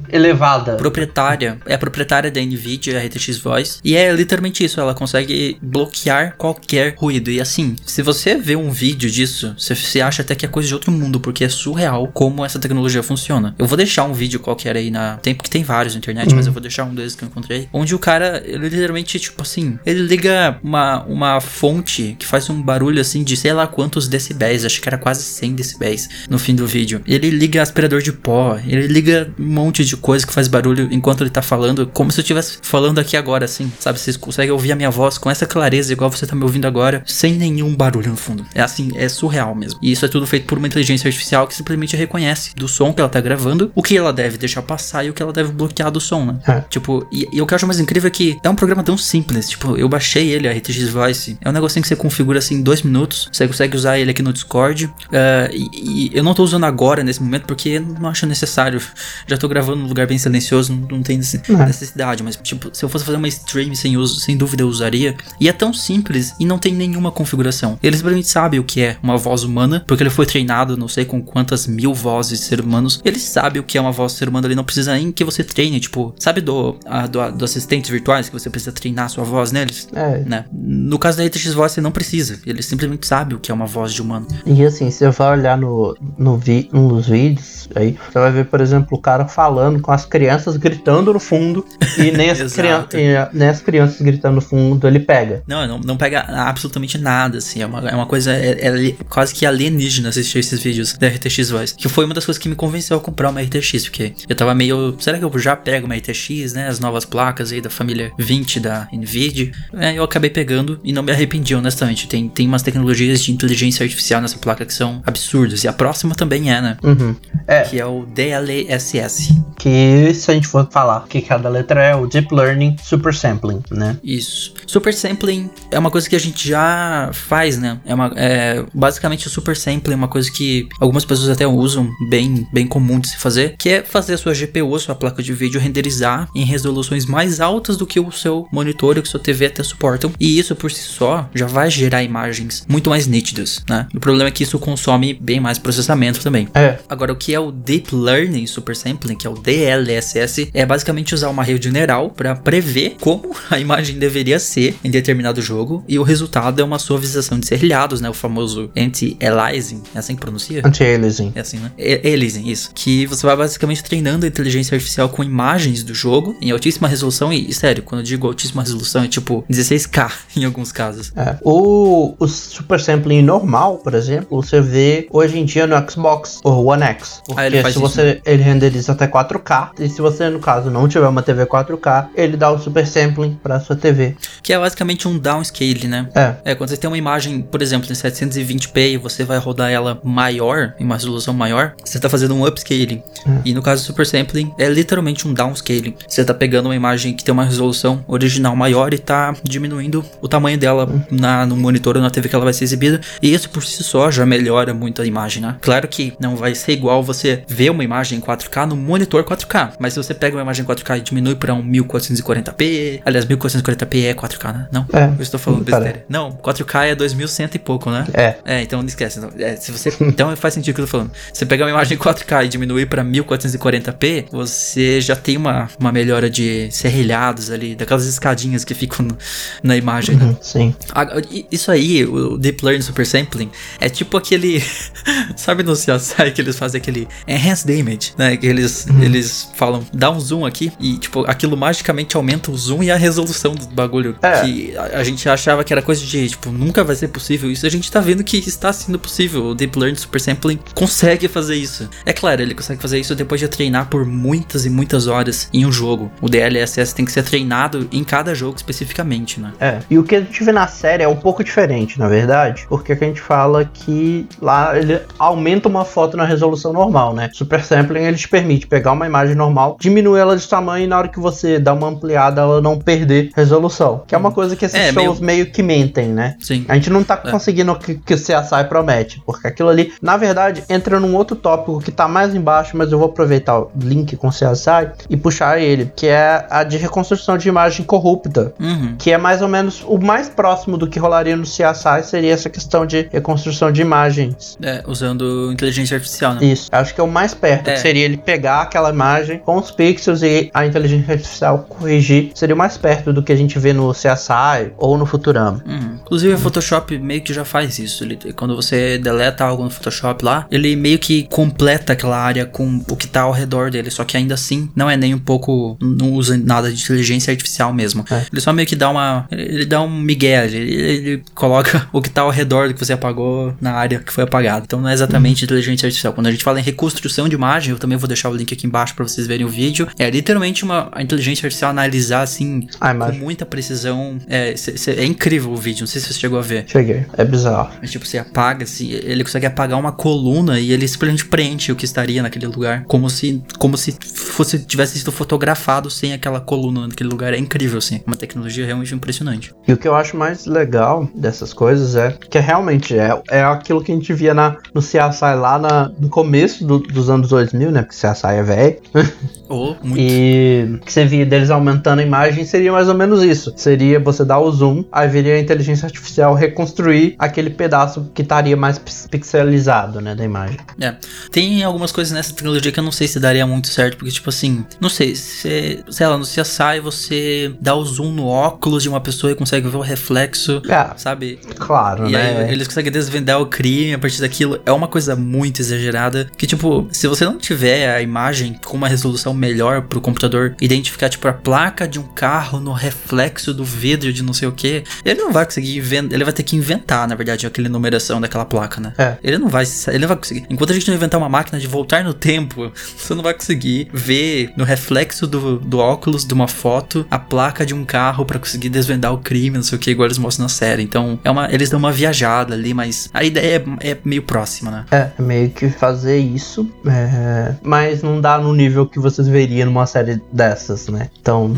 elevada. proprietária, é proprietária da NVIDIA, a RTX Voice, e é literalmente isso, ela consegue bloquear qualquer ruído. E assim, se você vê um vídeo disso, você, acha até que é coisa de outro mundo, porque é surreal como essa tecnologia funciona. Eu vou deixar um vídeo qualquer aí na. Tem porque tem vários na internet, mas eu vou deixar um desses que eu encontrei. Onde o cara, ele literalmente, tipo assim, ele liga uma, uma fonte que faz um barulho assim de sei lá quantos decibéis, acho que era quase 100 decibéis no fim do vídeo. Ele liga aspirador de pó, ele liga um de coisa que faz barulho enquanto ele tá falando, como se eu estivesse falando aqui agora, assim, sabe? Vocês conseguem ouvir a minha voz com essa clareza, igual você tá me ouvindo agora, sem nenhum barulho no fundo. É assim, é surreal mesmo. E isso é tudo feito por uma inteligência artificial que simplesmente reconhece do som que ela tá gravando, o que ela deve deixar passar e o que ela deve bloquear do som, né? É. Tipo, e, e o que eu acho mais incrível é que é um programa tão simples. Tipo, eu baixei ele, a RTX Voice. É um negocinho que você configura assim em dois minutos. Você consegue usar ele aqui no Discord. Ah, e, e eu não tô usando agora nesse momento porque não acho necessário. Já tô gravando num lugar bem silencioso, não, não tem É. necessidade. Mas, tipo, se eu fosse fazer uma stream sem uso, sem dúvida eu usaria. E é tão simples e não tem nenhuma configuração. Ele simplesmente sabe o que é uma voz humana, porque ele foi treinado, não sei com quantas mil vozes de seres humanos. Ele sabe o que é uma voz de ser humano, ele não precisa nem que você treine. Tipo, sabe do, a- do, do assistentes virtuais que você precisa treinar a sua voz neles? É. Né? No caso da RTX Voice, você não precisa. Ele simplesmente sabe o que é uma voz de humano. E assim, você vai olhar no, no vi, nos vídeos aí, você vai ver, por exemplo, o cara falando com as crianças gritando no fundo e nem as, crian e, nem as crianças gritando no fundo ele pega. Não, não, não pega absolutamente nada, assim. É uma, é uma coisa é, é quase que alienígena assistir esses vídeos da RTX Voice. Que foi uma das coisas que me convenceu a comprar uma RTX, porque eu tava meio. Será que eu já pego uma RTX, né? As novas placas aí da família 20 da Nvidia. É, eu acabei pegando e não me arrependi, honestamente. Tem, tem umas tecnologias de inteligência artificial nessa placa que são absurdas. E a próxima também é, né? Uhum. É, Que é o DLSS. Que se a gente for falar que cada letra é o Deep Learning Super Sampling, né? Isso. Super sampling é uma coisa que a gente já faz, né? É, uma, é basicamente o super sampling é uma coisa que algumas pessoas até usam, bem, bem comum de se fazer, que é fazer a sua GPU, a sua placa de vídeo renderizar em resoluções mais altas do que o seu monitor e o que sua TV até suportam. E isso por si só já vai gerar imagens muito mais nítidas, né? O problema é que isso consome bem mais processamento também. É, Agora, o que é o Deep Learning Super Sampling, que é o DLSS, é basicamente usar uma rede neural para prever como a imagem deveria ser em determinado jogo, e o resultado é uma suavização de serrilhados, né? O famoso anti-aliasing, é assim que pronuncia? anti-aliasing. É assim, né? Aliasing, isso. Que você vai basicamente treinando a inteligência artificial com imagens do jogo em altíssima resolução, e, sério, quando eu digo altíssima resolução, é tipo 16K em alguns casos. É. O, o Super Sampling normal, por exemplo, você vê hoje em dia no Xbox ou One X. Porque Ah, ele faz se isso, você ele renderiza até 4K, e se você no caso não tiver uma TV 4K, ele dá o Super Sampling para sua TV. Que é basicamente um downscale, né? É. É, quando você tem uma imagem, por exemplo, em 720p e você vai rodar ela maior, em uma resolução maior, você tá fazendo um upscaling. E no caso do super sampling, é literalmente um downscaling. Você tá pegando uma imagem que tem uma resolução original maior e tá diminuindo o tamanho dela na, no monitor ou na TV que ela vai ser exibida. E isso por si só já melhora muito a imagem, né? Claro que não vai ser igual você ver uma imagem em 4K no monitor 4K. Mas se você pega uma imagem 4K e diminui pra um 1440p, aliás, 1440p é 4K, né? Não? É. Eu estou falando besteira. Não, 4K é 2100 e pouco, né? É. É, então não esquece. Não. É, se você, então faz sentido o que eu tô falando. Se você pegar uma imagem 4K e diminuir pra 1440p, você já tem uma, uma melhora de serrilhados ali, daquelas escadinhas que ficam no- na imagem, né? Uhum, Sim. A- i- Isso aí, o Deep Learning Super Sampling, é tipo aquele. sabe no CSI que eles fazem aquele Enhanced Image, né? Que eles, eles falam, dá um zoom aqui e, tipo, aquilo magicamente aumenta o zoom e a resolução do bagulho. É. Que a, a gente achava que era coisa de, tipo, nunca vai ser possível isso. A gente tá vendo que está sendo possível. O Deep Learning Super Sampling consegue fazer isso. É claro, ele consegue fazer isso depois de treinar por muitas e muitas horas em um jogo. O DLSS tem que ser treinado em cada jogo especificamente, né? É. E o que a gente vê na série é um pouco diferente, na verdade. Porque que a gente fala que lá ele aumenta uma foto na resolução normal, né? Super Sampling ele te permite pegar uma imagem normal, diminuir ela de tamanho e na hora que você dá uma ampliada ela não perder resolução. Que é uma coisa que esses É, shows meio... que mentem, né? Sim. A gente não tá É. conseguindo o que, que o CSI promete, porque aquilo ali, na verdade, entra num outro tópico que tá mais embaixo, mas eu vou aproveitar o link com o CSI e puxar ele, que é a de reconstrução de imagem corrupta. Uhum. Que é mais ou menos o mais próximo do que rolaria no CSI seria essa questão de reconstrução de imagens. É, usando inteligência artificial, né? Isso. Acho que é o mais perto, É. que seria ele pegar aquela imagem com os pixels e a inteligência artificial corrigir seria mais perto do que a gente vê no CSI ou no Futurama. Uhum. Inclusive, o Photoshop meio que já faz isso. Ele, quando você deleta algo no Photoshop lá, ele meio que completa aquela área com o que tá ao redor dele. Só que ainda assim, não é nem um pouco. Não usa nada de inteligência artificial mesmo. É. Ele só meio que dá uma. Ele dá um migué. Ele, ele coloca o que tá ao redor do que você apagou na área que foi apagado. Então não é exatamente inteligência artificial. Quando a gente fala em reconstrução de imagem, eu também vou deixar o link aqui embaixo para vocês verem o vídeo. É literalmente uma inteligência artificial analisar assim A com muita precisão. É, cê- cê- é incrível o vídeo. Não sei se você chegou a ver. Cheguei. É bizarro. Mas, tipo, você apaga, assim, ele consegue apagar uma coluna e ele simplesmente preenche o que estaria naquele lugar. Como se, como se fosse, tivesse sido fotografado sem aquela coluna naquele lugar. É incrível, assim. Uma tecnologia realmente impressionante. E o que eu acho mais legal dessas coisas é que realmente é, é aquilo que a gente via na, no CSI lá na- no começo do- dos anos 2000, né? Porque CSI é velho. Ou muito. E que você via deles aumentando a imagem seria mais ou menos isso. Seria você dar o zoom, aí viria a inteligência artificial reconstruir aquele pedaço que estaria mais pix- pixelizado, né, da imagem. É. Tem algumas coisas nessa tecnologia que eu não sei se daria muito certo, porque, tipo assim, não sei, se, sei lá, no CSI você dá o zoom no óculos de uma pessoa e consegue ver o reflexo, É, sabe? claro, E né? aí eles conseguem desvendar o crime a partir daquilo. É uma coisa muito exagerada. Que, tipo, se você não tiver a imagem com uma resolução melhor pro computador identificar, tipo, a placa de um carro no reflexo do vidro de não sei o que, ele não vai conseguir inventar. Ele vai ter que inventar, na verdade, aquela numeração daquela placa, né? É. Ele não vai. Ele não vai conseguir. Enquanto a gente não inventar uma máquina de voltar no tempo, você não vai conseguir ver no reflexo do, do óculos de uma foto a placa de um carro pra conseguir desvendar o crime, não sei o que, igual eles mostram na série. Então, é uma, eles dão uma viajada ali, mas a ideia é, é meio próxima, né? É, meio que fazer isso, é, mas não dá no nível que vocês veriam numa série dessas, né? Então,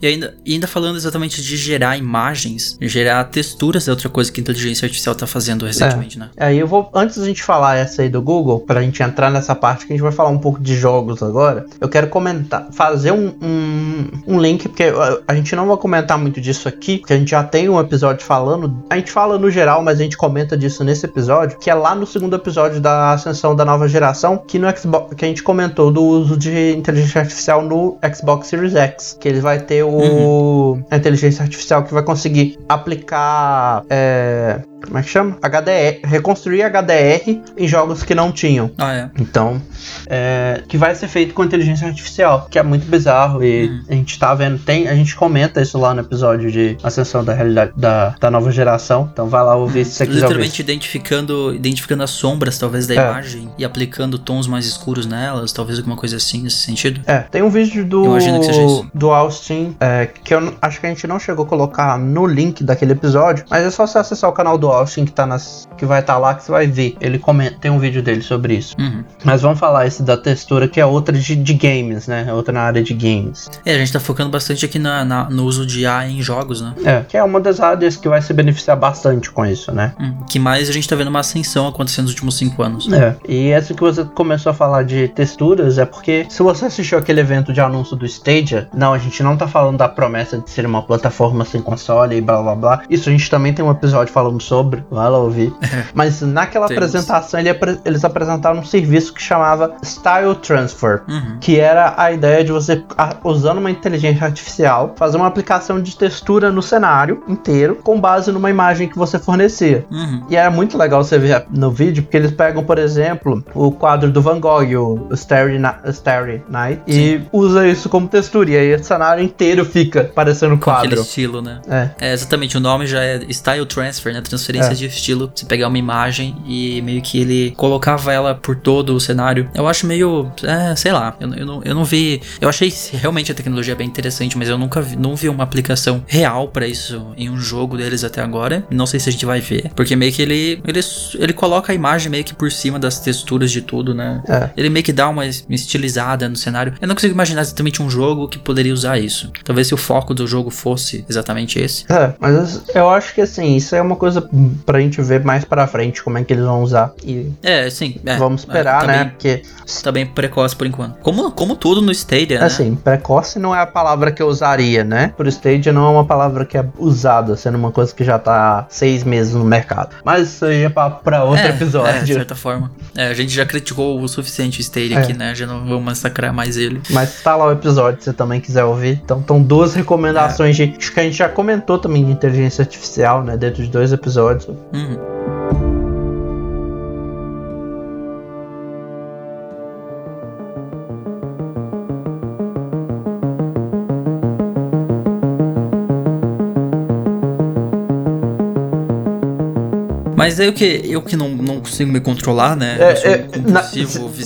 E ainda, e ainda falando exatamente de gerar imagens, gerar texturas é outra coisa que a inteligência artificial tá fazendo recentemente, né? aí eu vou, antes da gente falar essa aí do Google, pra gente entrar nessa parte que a gente vai falar um pouco de jogos agora, eu quero comentar, fazer um, um, um link, porque a, a gente não vai comentar muito disso aqui, porque a gente já tem um episódio falando, a gente fala no geral, mas a gente comenta disso nesse episódio, que é lá no segundo episódio da ascensão da nova geração, que no Xbox, que a gente comentou do uso de inteligência artificial no Xbox Series X, que ele vai ter o a inteligência artificial que vai conseguir aplicar é, como é que chama? HDR, reconstruir HDR em jogos que não tinham. Ah, é. Então, é, que vai ser feito com inteligência artificial, que é muito bizarro e Hum. a gente tá vendo, tem, a gente comenta isso lá no episódio de Ascensão da Realidade da, da nova geração. Então vai lá ouvir se você quiser ouvir. Literalmente identificando, identificando as sombras, talvez, da É. imagem e aplicando tons mais escuros nelas, talvez alguma coisa assim nesse sentido. É, tem um vídeo do do Austin é, que eu acho que a gente não chegou a colocar no link daquele episódio, mas é só você acessar o canal do Austin que tá nas que vai estar lá que você vai ver. Ele comenta, tem um vídeo dele sobre isso. Uhum. Mas vamos falar esse da textura que é outra de, de games, né? É outra na área de games. É, a gente tá focando bastante aqui na, na- no uso de IA em jogos, né? É, que é uma das áreas que vai se beneficiar bastante com isso, né? Hum, que mais a gente tá vendo uma ascensão acontecendo nos últimos cinco anos. É, e essa que você começou a falar de texturas é porque se você assistiu aquele evento de anúncio do Stadia, não, a gente não tá falando da promessa de ser uma plataforma sem console e blá blá blá. Isso a gente também tem um episódio falando sobre, vai lá ouvir. Mas naquela Temos. apresentação ele eles apresentaram um serviço que chamava Style Transfer. Uhum. Que era a ideia de você, usando uma inteligência artificial, fazer uma aplicação de textura no cenário inteiro, com base numa imagem que você fornecia. Uhum. E era muito legal você ver no vídeo, porque eles pegam, por exemplo, o quadro do Van Gogh, o Starry, Na- Starry Night, e usa isso como textura. E aí o cenário inteiro fica parecendo um Com aquele quadro. estilo, né? É. É, exatamente, o nome já é Style Transfer, né? Transferência É. de estilo. Você pegar uma imagem e meio que ele colocava ela por todo o cenário. Eu acho meio. É, sei lá. Eu, eu, não, eu não vi. Eu achei realmente a tecnologia bem interessante, mas eu nunca vi, não vi uma aplicação real pra isso em um jogo deles até agora. Não sei se a gente vai ver. Porque meio que ele, ele. Ele coloca a imagem meio que por cima das texturas de tudo, né? É. Ele meio que dá uma es- estilizada no cenário. Eu não consigo imaginar exatamente um jogo que poderia usar isso. Talvez se o foco do jogo fosse exatamente esse. É, mas eu acho que assim, isso é uma coisa pra gente ver mais pra frente como é que eles vão usar. E É, sim. é. vamos esperar, tá né? Bem, Porque, tá bem precoce por enquanto. Como, como tudo no Stadia, né? assim, precoce não é a palavra que eu usaria, né? Por Stadia não é uma palavra que é usada, sendo uma coisa que já tá seis meses no mercado. Mas isso aí é pra, pra outro É, É, de episódio. certa forma. É, a gente já criticou o suficiente o Stadia É. aqui, né? Já não vou massacrar mais ele. Mas tá lá o episódio, se você também quiser ouvir. Então, estão duas recomendações de. Acho que a gente já comentou também de inteligência artificial, né? Dentro de dois episódios. Uhum. Mas eu que, eu que não, não consigo me controlar, né? eu É, um é, na-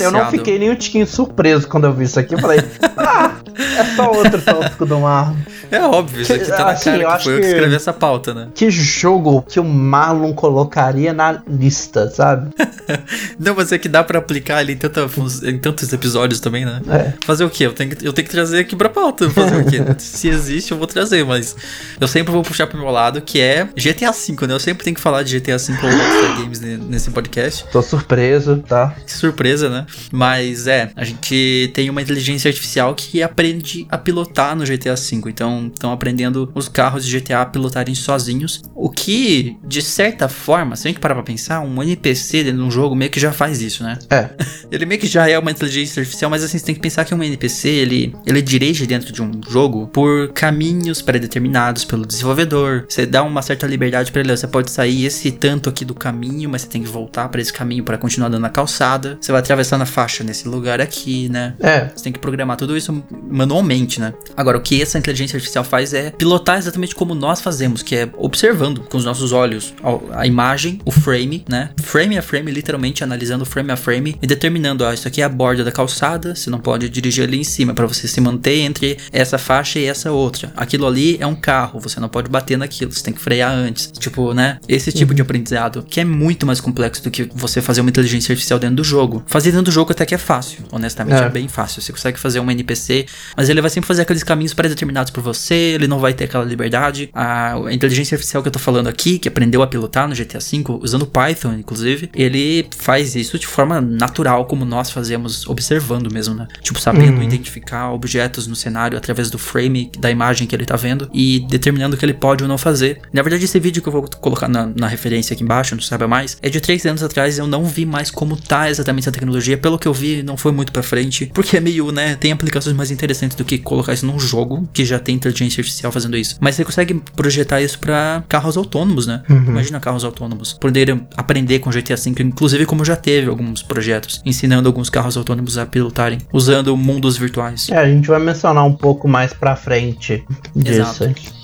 eu não fiquei nem um tiquinho surpreso quando eu vi isso aqui. Eu falei, ah, é só outro tópico do Marlon. É óbvio, isso aqui tá na Assim, cara eu que acho foi eu que escrevi essa pauta, né? Que jogo que o Marlon colocaria na lista, sabe? Não, mas é que dá pra aplicar ele em, tanta em tantos episódios também, né? É. Fazer o quê? Eu tenho, que, eu tenho que trazer aqui pra pauta. Fazer o quê? Se existe, eu vou trazer, mas eu sempre vou puxar pro meu lado, que é GTA V, né? Eu sempre tenho que falar de GTA V ou Rockstar Games ne- nesse podcast. Tô surpreso, tá? Que surpresa, né? Mas é, a gente tem uma inteligência artificial que aprende a pilotar no GTA V. Então, estão aprendendo os carros de GTA a pilotarem sozinhos. O que, de certa forma, se a gente parar pra pensar, um NPC dentro de um jogo meio que já faz isso, né? É. Ele meio que já é uma inteligência artificial, mas assim, você tem que pensar que um NPC, ele, ele dirige dentro de um jogo por caminhos pré-determinados pelo desenvolvedor. Você dá uma certa liberdade pra ele. Você pode sair esse tanto aqui do caminho, mas você tem que voltar pra esse caminho pra continuar dando a calçada. Você vai atravessar na faixa nesse lugar aqui, né? É. Você tem que programar tudo isso manualmente, né? Agora, o que essa inteligência artificial faz é pilotar exatamente como nós fazemos, que é observando com os nossos olhos a- imagem, o frame, né? Frame a frame, literalmente analisando frame a frame e determinando, ó, isso aqui é a borda da calçada, você não pode dirigir ali em cima para você se manter entre essa faixa e essa outra. Aquilo ali é um carro, você não pode bater naquilo, você tem que frear antes. Tipo, né? Esse tipo de aprendizado, que é muito mais complexo do que você fazer uma inteligência artificial dentro do jogo. Fazer dentro do jogo até que é fácil, honestamente, É. é bem fácil. Você consegue fazer um NPC, mas ele vai sempre fazer aqueles caminhos pré-determinados por você, ele não vai ter aquela liberdade. A, inteligência artificial que eu tô falando aqui, que aprendeu a pilotar no GTA V, usando Python, inclusive, ele faz isso de forma natural, como nós fazemos, observando mesmo, né? Tipo, sabendo Uhum. identificar objetos no cenário através do frame da imagem que ele tá vendo e determinando o que ele pode ou não fazer. Na verdade, esse vídeo que eu vou colocar na, na referência aqui embaixo, não saiba mais, é de três anos atrás. Eu não vi mais como tá exatamente essa tecnologia. Pelo que eu vi, não foi muito pra frente, porque é meio, né? Tem aplicações mais interessantes do que colocar isso num jogo que já tem inteligência artificial fazendo isso. Mas você consegue projetar isso pra carros autônomos, né? Imagina carros autônomos poderem aprender com GTA V, inclusive como já teve alguns projetos ensinando alguns carros autônomos a pilotarem usando mundos virtuais. É, a gente vai mencionar um pouco mais pra frente disso. Exato.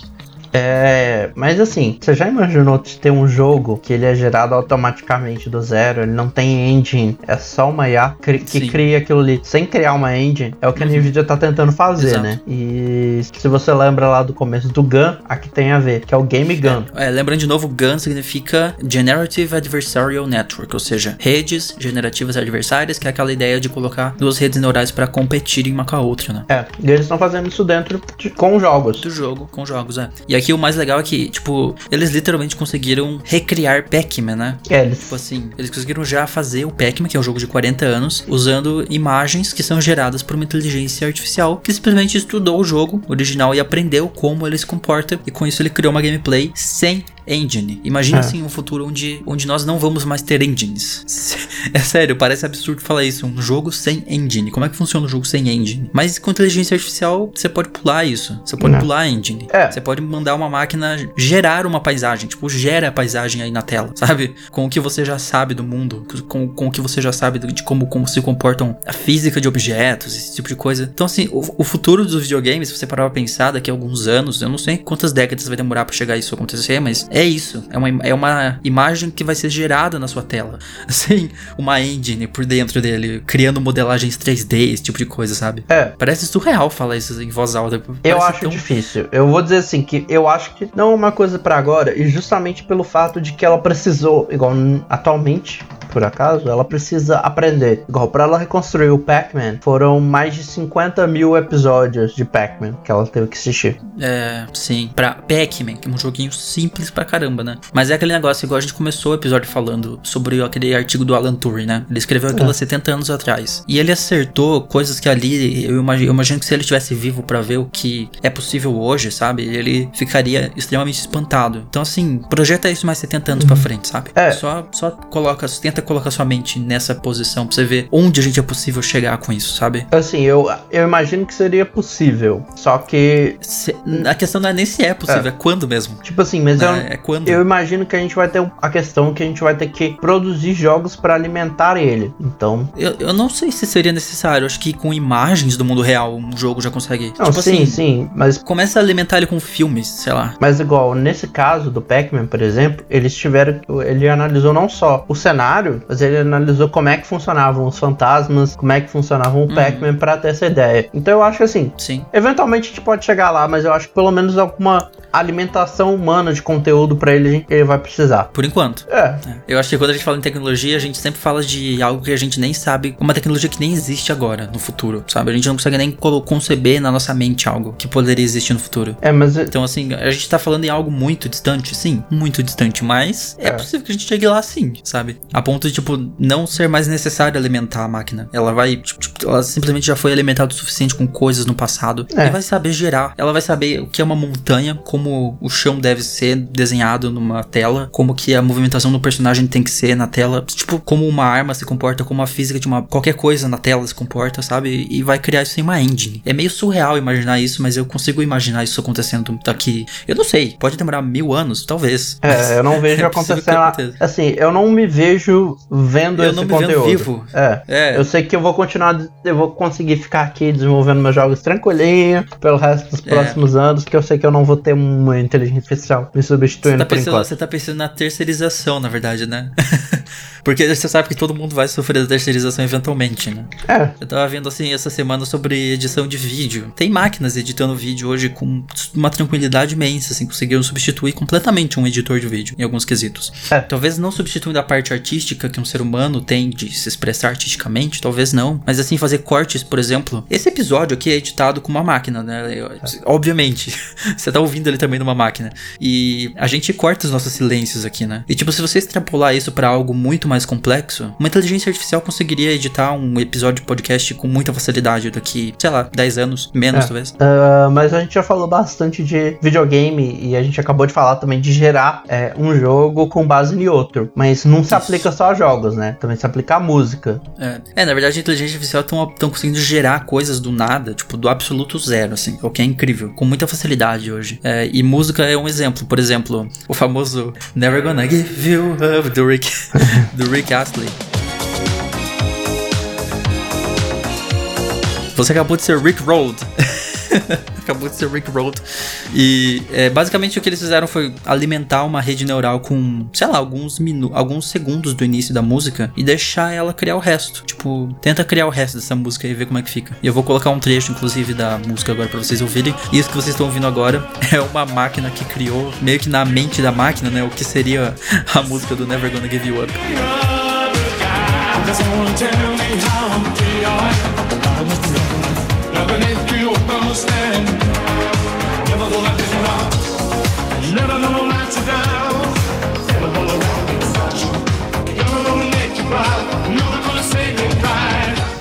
É, mas assim, você já imaginou de ter um jogo que ele é gerado automaticamente do zero, ele não tem engine, é só uma IA que Sim. cria aquilo ali sem criar uma engine? É o que a Uhum. Nvidia tá tentando fazer, Exato. né? E se você lembra lá do começo do GAN, aqui tem a ver, que é o Game GAN. É, lembrando de novo, GAN significa Generative Adversarial Network, ou seja, redes generativas adversárias, que é aquela ideia de colocar duas redes neurais para competirem uma com a outra, né? É, e eles estão fazendo isso dentro de, com jogos. Do jogo, com jogos, é. E aqui o mais legal é que, tipo, eles literalmente conseguiram recriar Pac-Man, né? É, eles Tipo assim, eles conseguiram já fazer o Pac-Man, que é um jogo de 40 anos, usando imagens que são geradas por uma inteligência artificial que simplesmente estudou o jogo original e aprendeu como ele se comporta, e com isso ele criou uma gameplay sem engine. Imagina É. assim um futuro onde, onde nós não vamos mais ter engines. É sério, parece absurdo falar isso. Um jogo sem engine. Como é que funciona um jogo sem engine? Mas com inteligência artificial, você pode pular isso. Você pode Não. pular a engine. É. Você pode mandar uma máquina gerar uma paisagem. Tipo, gera a paisagem aí na tela, sabe? Com o que você já sabe do mundo. Com, com o que você já sabe de como, como se comportam a física de objetos, esse tipo de coisa. Então, assim, o, o futuro dos videogames, se você parar pra pensar, daqui a alguns anos, eu não sei quantas décadas vai demorar pra chegar isso acontecer, mas é isso. É uma, é uma imagem que vai ser gerada na sua tela. Sem uma engine por dentro dele, criando modelagens 3D, esse tipo de coisa, sabe? É, Parece surreal falar isso em voz alta. Eu Parece acho tão- difícil. Eu vou dizer assim que eu acho que não é uma coisa pra agora e justamente pelo fato de que ela precisou, igual atualmente, por acaso, ela precisa aprender. Igual, pra ela reconstruir o Pac-Man, foram mais de 50 mil episódios de Pac-Man que ela teve que assistir. É, sim. Pra Pac-Man, que é um joguinho simples pra caramba, né? Mas é aquele negócio, igual a gente começou o episódio falando sobre aquele artigo do Alan Turing, né? Ele escreveu aquilo É. há 70 anos atrás. E ele acertou coisas que ali, eu imagino, eu imagino que se ele estivesse vivo pra ver o que é possível hoje, sabe? Ele ficaria extremamente espantado. Então, assim, projeta isso mais 70 anos pra frente, sabe? É. Só, só coloca, tenta colocar sua mente nessa posição pra você ver onde a gente é possível chegar com isso, sabe? Assim, eu, eu imagino que seria possível. Só que, Se- a questão não é nem se é possível, é, quando mesmo. tipo assim, mas eu, É, é quando. eu imagino que a gente vai ter a questão que a gente vai ter que produzir jogos pra alimentar ele. Então, Eu, eu não sei se seria necessário. Acho que com imagens do mundo real um jogo já consegue. não, tipo sim, assim, sim, mas começa a alimentar ele com filmes, sei lá. Mas igual, nesse caso do Pac-Man, por exemplo, eles tiveram. Ele analisou não só o cenário, mas ele analisou como é que funcionavam os fantasmas, como é que funcionavam o Pac-Man pra ter essa ideia. Então eu acho que assim, Sim. eventualmente a gente pode chegar lá, mas eu acho que pelo menos alguma alimentação humana de conteúdo pra ele ele vai precisar. Por enquanto. É, É. Eu acho que quando a gente fala em tecnologia, a gente sempre fala de algo que a gente nem sabe, uma tecnologia que nem existe agora, no futuro, sabe? A gente não consegue nem conceber na nossa mente algo que poderia existir no futuro. é, mas Então, assim, a gente tá falando em algo muito distante, sim, muito distante, mas é, É. possível que a gente chegue lá sim, sabe? A ponto de, tipo, não ser mais necessário alimentar a máquina. Ela vai, tipo, tipo, ela simplesmente já foi alimentada o suficiente com coisas no passado. É. E vai saber gerar. Ela vai saber o que é uma montanha, como o chão deve ser desenhado numa tela, como que a movimentação do personagem tem que ser na tela, tipo, como uma arma se comporta, como a física de uma qualquer coisa na tela se comporta, sabe? E vai criar isso em uma engine. É meio surreal imaginar isso, mas eu consigo imaginar isso acontecendo daqui. Eu não sei, pode demorar mil anos, talvez. é, eu não vejo é que acontecendo lá. Assim, eu não me vejo vendo Eu esse me vendo conteúdo. vivo. É. É, Eu sei que eu vou continuar, eu vou conseguir ficar aqui desenvolvendo meus jogos tranquilinho pelo resto dos É. próximos anos, que eu sei que eu não vou ter uma inteligência artificial me Você substituindo tá, por pensando, você tá pensando na terceirização, na verdade, né? Porque você sabe que todo mundo vai sofrer da terceirização eventualmente, né? É, Eu tava vendo assim essa semana sobre edição de vídeo. Tem máquinas editando vídeo hoje com uma tranquilidade imensa, assim, conseguiram substituir completamente um editor de vídeo em alguns quesitos. É. Talvez não substituindo a parte artística que um ser humano tem de se expressar artisticamente, talvez não. Mas assim, fazer cortes, por exemplo. Esse episódio aqui é editado com uma máquina, né? Obviamente. você tá ouvindo ele também numa máquina. E a gente corta os nossos silêncios aqui, né? E tipo, se você extrapolar isso pra algo muito mais complexo, uma inteligência artificial conseguiria editar um episódio de podcast com muita facilidade daqui, sei lá, 10 anos, menos É. talvez. ah, mas a gente já falou bastante de videogame e a gente acabou de falar também de gerar é, um jogo com base em outro. Mas não se Isso. aplica só a jogos, né? Também se aplica a música. É. É, na verdade, a inteligência artificial estão conseguindo gerar coisas do nada, tipo, do absoluto zero, assim, o que é incrível, com muita facilidade hoje. É, e música é um exemplo. Por exemplo, o famoso Never Gonna Give You Up do Rick, do Rick Astley. Você acabou de ser Rick Rolled. acabou de ser Rick Rolled. E é, basicamente o que eles fizeram foi alimentar uma rede neural com, sei lá, alguns minu alguns segundos do início da música e deixar ela criar o resto. Tipo, tenta criar o resto dessa música e ver como é que fica. E eu vou colocar um trecho, inclusive, da música agora pra vocês ouvirem. E isso que vocês estão ouvindo agora é uma máquina que criou, meio que na mente da máquina, né? O que seria a música do Never Gonna Give You Up.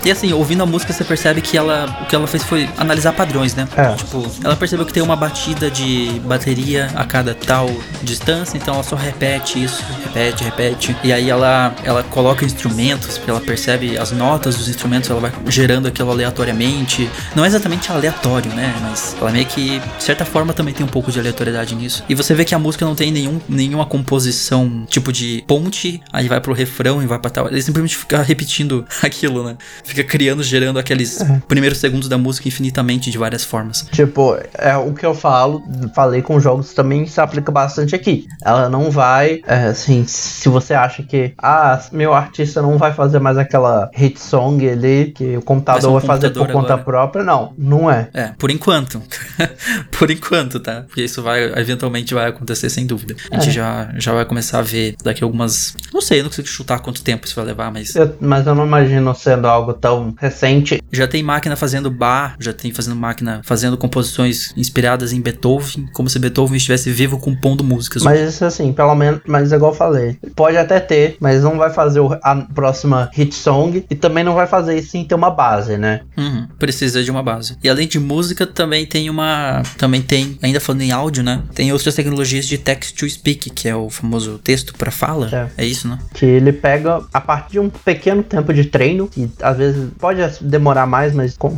E assim, ouvindo a música, você percebe que ela, o que ela fez foi analisar padrões, né? É. Tipo, ela percebeu que tem uma batida de bateria a cada tal distância, então ela só repete isso, repete, repete. E aí ela, ela coloca instrumentos, ela percebe as notas dos instrumentos, ela vai gerando aquilo aleatoriamente. Não é exatamente aleatório, né? Mas ela meio que, de certa forma, também tem um pouco de aleatoriedade nisso. E você vê que a música não tem nenhum, nenhuma composição tipo de ponte, aí vai pro refrão e vai pra tal. Ele simplesmente fica repetindo aquilo, né? Fica fica criando, gerando aqueles primeiros segundos da música infinitamente de várias formas. Tipo, é o que eu falo, falei com jogos também se aplica bastante aqui. Ela não vai, é, assim, se você acha que, ah, meu artista não vai fazer mais aquela hit song ali, que o computador Vai vai, um fazer por conta agora. própria, não, não é. É, por enquanto. por enquanto, tá? Porque isso vai, eventualmente vai acontecer sem dúvida. A gente É. já, já vai começar a ver daqui algumas. Não sei, não consigo chutar quanto tempo isso vai levar, mas. Eu- mas eu não imagino sendo algo tão recente. Já tem máquina fazendo bar, já tem fazendo máquina fazendo composições inspiradas em Beethoven, como se Beethoven estivesse vivo compondo músicas. Mas isso assim, pelo menos, mas igual eu falei, pode até ter, mas não vai fazer a próxima hit song e também não vai fazer isso sem ter uma base, né? Uhum, precisa de uma base. E além de música, também tem uma. Também tem, ainda falando em áudio, né? Tem outras tecnologias de text to speak, que é o famoso texto para fala. É. É isso, né? Que ele pega a partir de um pequeno tempo de treino, que às vezes pode demorar mais, mas com-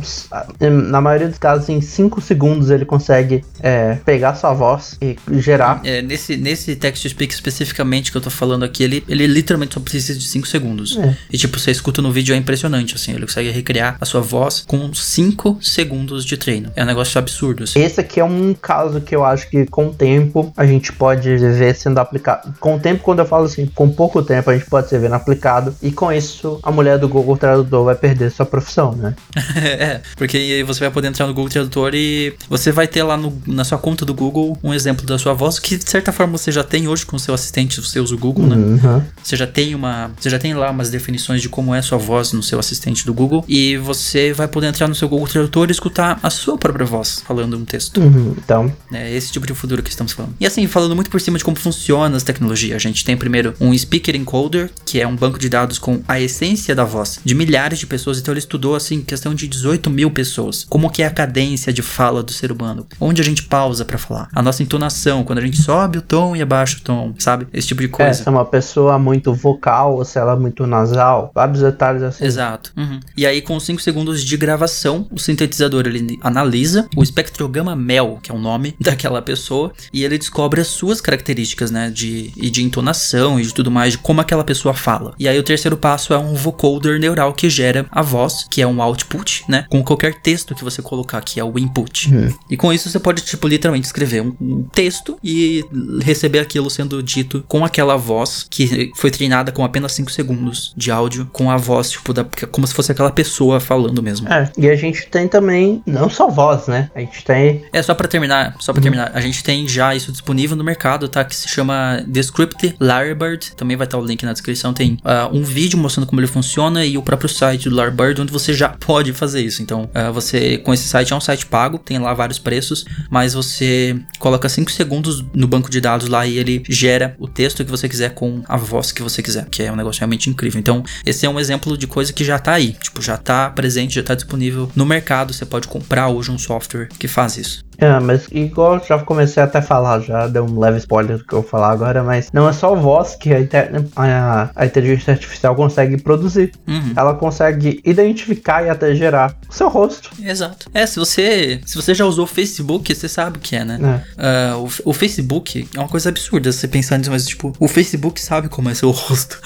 na maioria dos casos, em 5 segundos ele consegue é, pegar sua voz e gerar. É, nesse, nesse text to speak especificamente que eu tô falando aqui, ele, ele literalmente só precisa de 5 segundos. É. E tipo, você escuta no vídeo, é impressionante, assim. Ele consegue recriar a sua voz com 5 segundos de treino. É um negócio absurdo, assim. Esse aqui é um caso que eu acho que com o tempo a gente pode ver sendo aplicado. Com o tempo, quando eu falo assim, com pouco tempo a gente pode ser vendo aplicado. E com isso, a mulher do Google Tradutor vai perder sua profissão, né? é, porque aí você vai poder entrar no Google Tradutor e você vai ter lá no- na sua conta do Google um exemplo da sua voz, que de certa forma você já tem hoje com o seu assistente, você usa o Google, né? Uhum. Você já tem uma. Você já tem lá umas definições de como é a sua voz no seu assistente do Google. E você vai poder entrar no seu Google Tradutor e escutar a sua própria voz falando um texto. Uhum. Então, É esse tipo de futuro que estamos falando. E assim, falando muito por cima de como funciona as tecnologias, a gente tem primeiro um Speaker Encoder, que é um banco de dados com a essência da voz de milhares de pessoas. Então ele estudou, assim, questão de 18 mil pessoas. Como que é a cadência de fala do ser humano. Onde a gente pausa pra falar. A nossa entonação, quando a gente sobe o tom e abaixa o tom, sabe? Esse tipo de é, coisa. se é uma pessoa muito vocal ou se ela é muito nasal, vários detalhes assim. Exato. Uhum. E aí, com 5 segundos de gravação, o sintetizador ele analisa o espectrograma MEL, que é o nome daquela pessoa, e ele descobre as suas características, né, de, e de entonação e de tudo mais, de como aquela pessoa fala. E aí, o terceiro passo é um vocoder neural que gera a voz, que é um output, né, com qualquer texto que você colocar, que é o input. E com isso, você pode, tipo, literalmente escrever um, um texto e receber aquilo sendo dito com aquela voz que foi treinada com apenas 5 segundos de áudio, com a voz, tipo, da, como se fosse aquela pessoa falando mesmo. É, e a gente tem também, não só voz, né? A gente tem. É, só pra terminar, só pra terminar, a gente tem já isso disponível no mercado, tá? Que se chama Descript Lyrebird, também vai estar o link na descrição, tem ah, um vídeo mostrando como ele funciona e o próprio site do Lyrebird, onde você já pode fazer isso. Então, ah, você, com esse site, é um site pago, tem lá vários preços, mas você coloca 5 segundos no banco de dados lá e ele gera o texto que você quiser com a voz que você quiser, que é um negócio realmente incrível. Então, esse é um exemplo de coisa que já tá aí, tipo, já tá presente, já tá disponível no mercado, você pode comprar hoje um software que faz isso. É, mas igual já comecei até a falar, já deu um leve spoiler do que eu vou falar agora, mas não é só voz que a, inte- a- a inteligência artificial consegue produzir. Uhum. Ela consegue identificar e até gerar o seu rosto. Exato. É, se você, se você já usou o Facebook, você sabe o que é, né? né? Ah, o, o Facebook é uma coisa absurda você pensar nisso, mas tipo, o Facebook sabe como é seu rosto.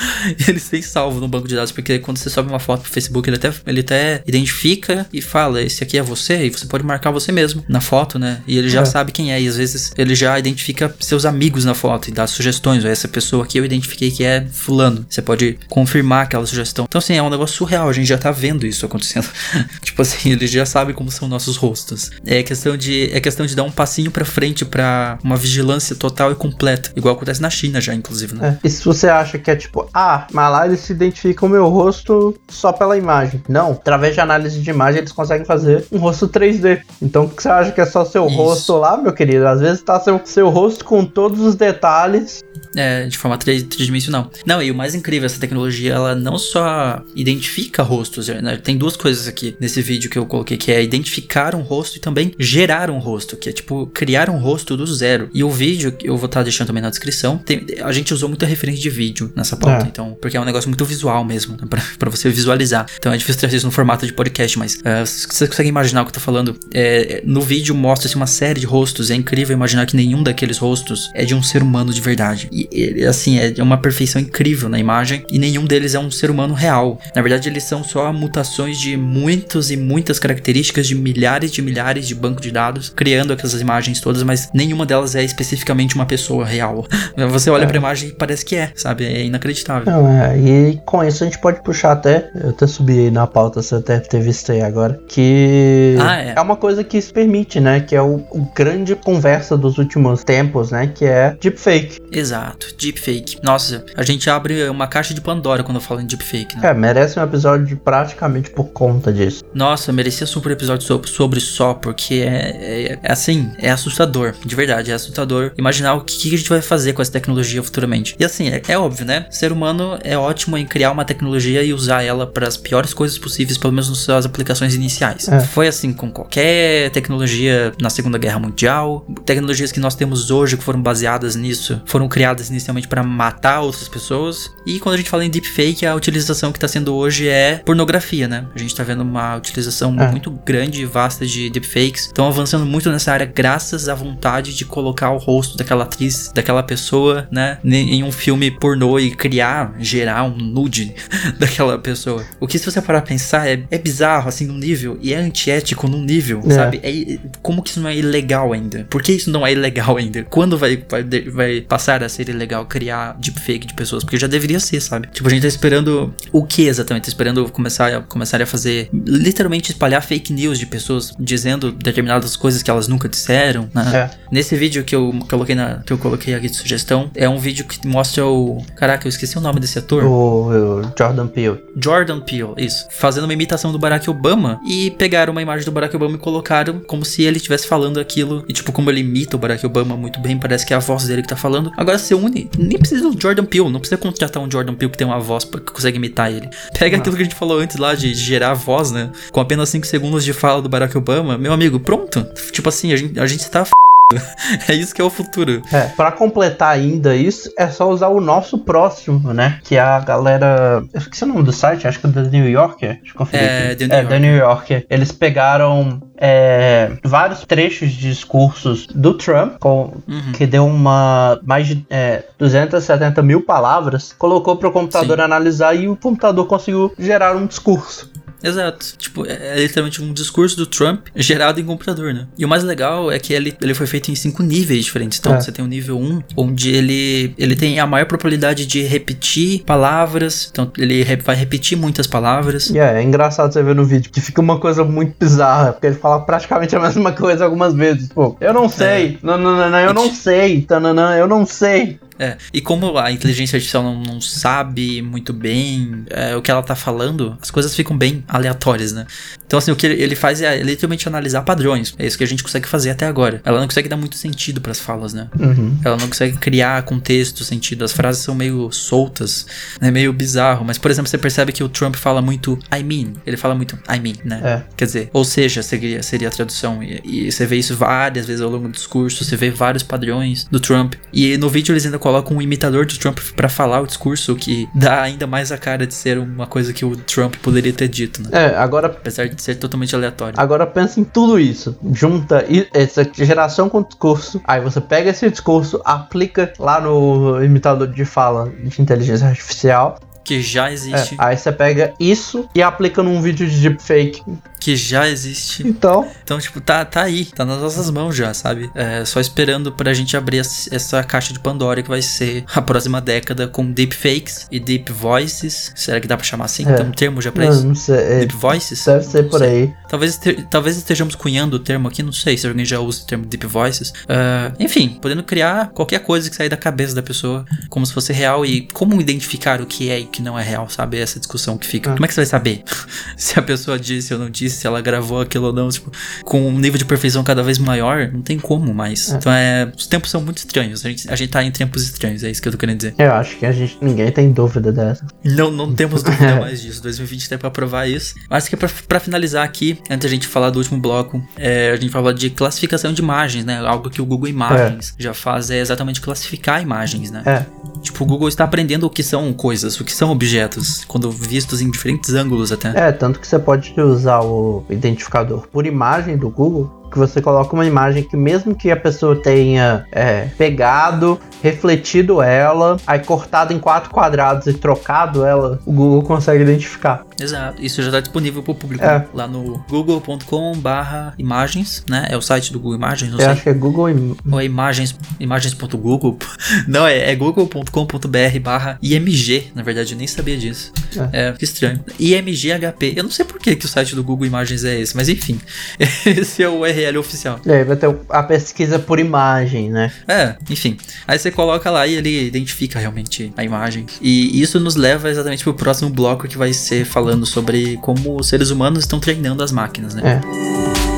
ele tem salvo no banco de dados, porque quando você sobe uma foto pro Facebook, ele até, ele até identifica e fala: esse aqui é você, e você pode marcar você mesmo na foto, né? E ele já É. sabe quem é, e às vezes ele já identifica seus amigos na foto e dá sugestões. Essa pessoa aqui eu identifiquei que é Fulano. Você pode confirmar aquela sugestão. Então, assim, é um negócio surreal, a gente já tá vendo isso acontecendo. tipo assim, ele já sabe como são nossos rostos. É questão de, é questão de dar um passinho pra frente pra uma vigilância total e completa. Igual acontece na China já, inclusive, né? É. E se você acha que é tipo, ah, mas lá eles se identificam o meu rosto só pela imagem. Não, através de análise de imagem eles conseguem fazer um rosto 3D. Então o que você acha que é só seu Isso. rosto lá, meu querido? Às vezes tá seu, seu rosto com todos os detalhes. É, de forma tri- tridimensional. Não, e o mais incrível, essa tecnologia, ela não só identifica rostos, né? Tem duas coisas aqui nesse vídeo que eu coloquei, que é identificar um rosto e também gerar um rosto, que é tipo criar um rosto do zero. E o vídeo, que eu vou estar deixando também na descrição, tem- a gente usou muita referência de vídeo nessa pauta, É. então, porque é um negócio muito visual mesmo, né? pra, pra você visualizar. Então é difícil trazer isso no formato de podcast, mas é, se você consegue imaginar o que eu tô falando, é, no vídeo mostra mostra assim, uma série de rostos. É incrível imaginar que nenhum daqueles rostos é de um ser humano de verdade. E assim, é uma perfeição incrível na imagem. E nenhum deles é um ser humano real. Na verdade, eles são só mutações de muitos e muitas características de milhares de milhares de bancos de dados, criando aquelas imagens todas, mas nenhuma delas é especificamente uma pessoa real. Você olha É. pra imagem e parece que é, sabe? É inacreditável. Não, é, e com isso a gente pode puxar até, eu até subi aí na pauta, você até ter visto aí agora, que Ah, é. uma coisa que isso permite, né, que é o, o grande conversa dos últimos tempos, né, que é deepfake. Exato, deepfake. Nossa, a gente abre uma caixa de Pandora quando eu falo em deepfake, né? É, merece um episódio praticamente por conta disso. Nossa, merecia super episódio so- sobre só, porque é, é- é assim, é assustador, de verdade, é assustador imaginar o que, que a gente vai fazer com essa tecnologia futuramente. E assim, é, é óbvio, né? Ser humano é ótimo em criar uma tecnologia e usar ela para as piores coisas possíveis, pelo menos nas suas aplicações iniciais. É. Foi assim com qualquer tecnologia na Segunda Guerra Mundial, tecnologias que nós temos hoje que foram baseadas nisso, foram criadas inicialmente para matar outras pessoas. E quando a gente fala em deepfake, a utilização que está sendo hoje é pornografia, né? A gente tá vendo uma utilização É. muito grande e vasta de deepfakes. Estão avançando muito nessa área graças à vontade de colocar o rosto daquela atriz, daquela pessoa, né, em um filme pornô e criar, gerar um nude daquela pessoa. O que se você parar pra pensar é, é bizarro, assim, num nível, e é antiético num nível, É. sabe? É, como que isso não é ilegal ainda? Por que isso não é ilegal ainda? Quando vai, vai, vai passar a ser ilegal criar deepfake de pessoas? Porque já deveria ser, sabe? Tipo, a gente tá esperando o que exatamente? Tá esperando começar a, começar a fazer, literalmente espalhar fake news de pessoas dizendo determinadas coisas que elas nunca disseram, né? É. Nesse vídeo que eu coloquei na, que eu coloquei aqui de sugestão, é um vídeo que mostra o, caraca, eu esqueci o nome desse ator. O, o Jordan Peele. Jordan Peele, isso. Fazendo uma imitação do Barack Obama e pegaram uma imagem do Barack Obama e colocaram como se ele estivesse falando aquilo. E tipo, como ele imita o Barack Obama muito bem, parece que é a voz dele que tá falando. Agora você une, nem precisa do Jordan Peele, não precisa contratar um Jordan Peele que tem uma voz que consegue imitar ele. Pega aquilo que a gente falou antes lá de, gerar voz, né? Com apenas 5 segundos de fala do Barack Obama, meu amigo, pronto. Tipo assim, a gente, a gente tá f... É isso que é o futuro. É, pra completar ainda isso, é só usar o nosso próximo, né? Que é a galera. Eu esqueci o nome do site, acho que é da New Yorker. Deixa eu conferir. É, aqui. The New é, da New Yorker. Eles pegaram é, vários trechos de discursos do Trump, com- Uhum. que deu uma mais de é, 270 mil palavras, colocou pro computador analisar e o computador conseguiu gerar um discurso. Exato. Tipo, é, é literalmente um discurso do Trump gerado em computador, né? E o mais legal é que ele, ele foi feito em cinco níveis diferentes. Então, É. você tem o nível 1, onde ele, ele tem a maior probabilidade de repetir palavras. Então, ele re- vai repetir muitas palavras. E é, é engraçado você ver no vídeo que fica uma coisa muito bizarra, porque ele fala praticamente a mesma coisa algumas vezes. Pô, eu não sei, não, não, não, não, eu não sei, tananã, eu não sei. É, e como a inteligência artificial não, não sabe muito bem é, o que ela tá falando, as coisas ficam bem aleatórias, né? Então, assim, o que ele, faz é literalmente analisar padrões. É isso que a gente consegue fazer até agora. Ela não consegue dar muito sentido pras falas, né? Uhum. Ela não consegue criar contexto, sentido. As frases são meio soltas, né? Meio bizarro. Mas, por exemplo, você percebe que o Trump fala muito I mean. Ele fala muito I mean, né? É. Quer dizer, ou seja, seria, seria a tradução. E, e você vê isso várias vezes ao longo do discurso. Você vê vários padrões do Trump. E no vídeo eles ainda colocam um imitador do Trump pra falar o discurso, o que dá ainda mais a cara de ser uma coisa que o Trump poderia ter dito, né? É, agora, Apesar de ser totalmente aleatório. agora pensa em tudo isso. Junta essa geração com discurso, aí você pega esse discurso, aplica lá no imitador de fala de inteligência artificial. Que já É, existe. aí você pega isso e aplica num vídeo de deepfake. Que já existe. Então, Então, tipo, tá, tá aí, tá nas nossas mãos já, sabe? É, só esperando pra gente abrir ess- essa caixa de Pandora que vai ser a próxima década com deepfakes e deep voices. Será que dá pra chamar assim? É. Tem um termo já pra não, isso? não sei. é, Deep voices? Deve ser por aí. Talvez, talvez estejamos cunhando o termo aqui, não sei se alguém já usa o termo deep voices. Ah, enfim, podendo criar qualquer coisa que sair da cabeça da pessoa como se fosse real e como identificar o que é e o que não é real, sabe? Essa discussão que fica. Ah. Como é que você vai saber se a pessoa disse ou não disse, se ela gravou aquilo ou não? Tipo, com um nível de perfeição cada vez maior, não tem como mais. Então é. Os tempos são muito estranhos. A gente, a gente tá em tempos estranhos, é isso que eu tô querendo dizer. Eu acho que a gente. Ninguém tem dúvida dessa. Não, não temos dúvida mais disso. 2020 tem pra provar isso. Mas que pra, pra finalizar aqui, antes da gente falar do último bloco, é, a gente fala de classificação de imagens, né? Algo que o Google Imagens já faz é exatamente classificar imagens, né? É. Tipo, o Google está aprendendo o que são coisas, o que são objetos, quando vistos em diferentes ângulos até. É, tanto que você pode usar o identificador por imagem do Google que você coloca uma imagem que mesmo que a pessoa tenha é, pegado, refletido ela, aí cortado em quatro quadrados e trocado ela, o Google consegue identificar. Exato. Isso já está disponível para o público É. lá no google.com barra imagens, né? É o site do Google Imagens, não Eu sei. acho que é Google Im- Ou é imagens, imagens.google. Não, é, é google.com.br barra IMG. Na verdade, eu nem sabia disso. É, que estranho. IMGHP. Eu não sei por que, que o site do Google Imagens é esse, mas enfim. Esse é o URL oficial. E aí vai ter a pesquisa por imagem, né? É, enfim. Aí você coloca lá e ele identifica realmente a imagem. E isso nos leva exatamente pro próximo bloco que vai ser falando sobre como os seres humanos estão treinando as máquinas, né? É.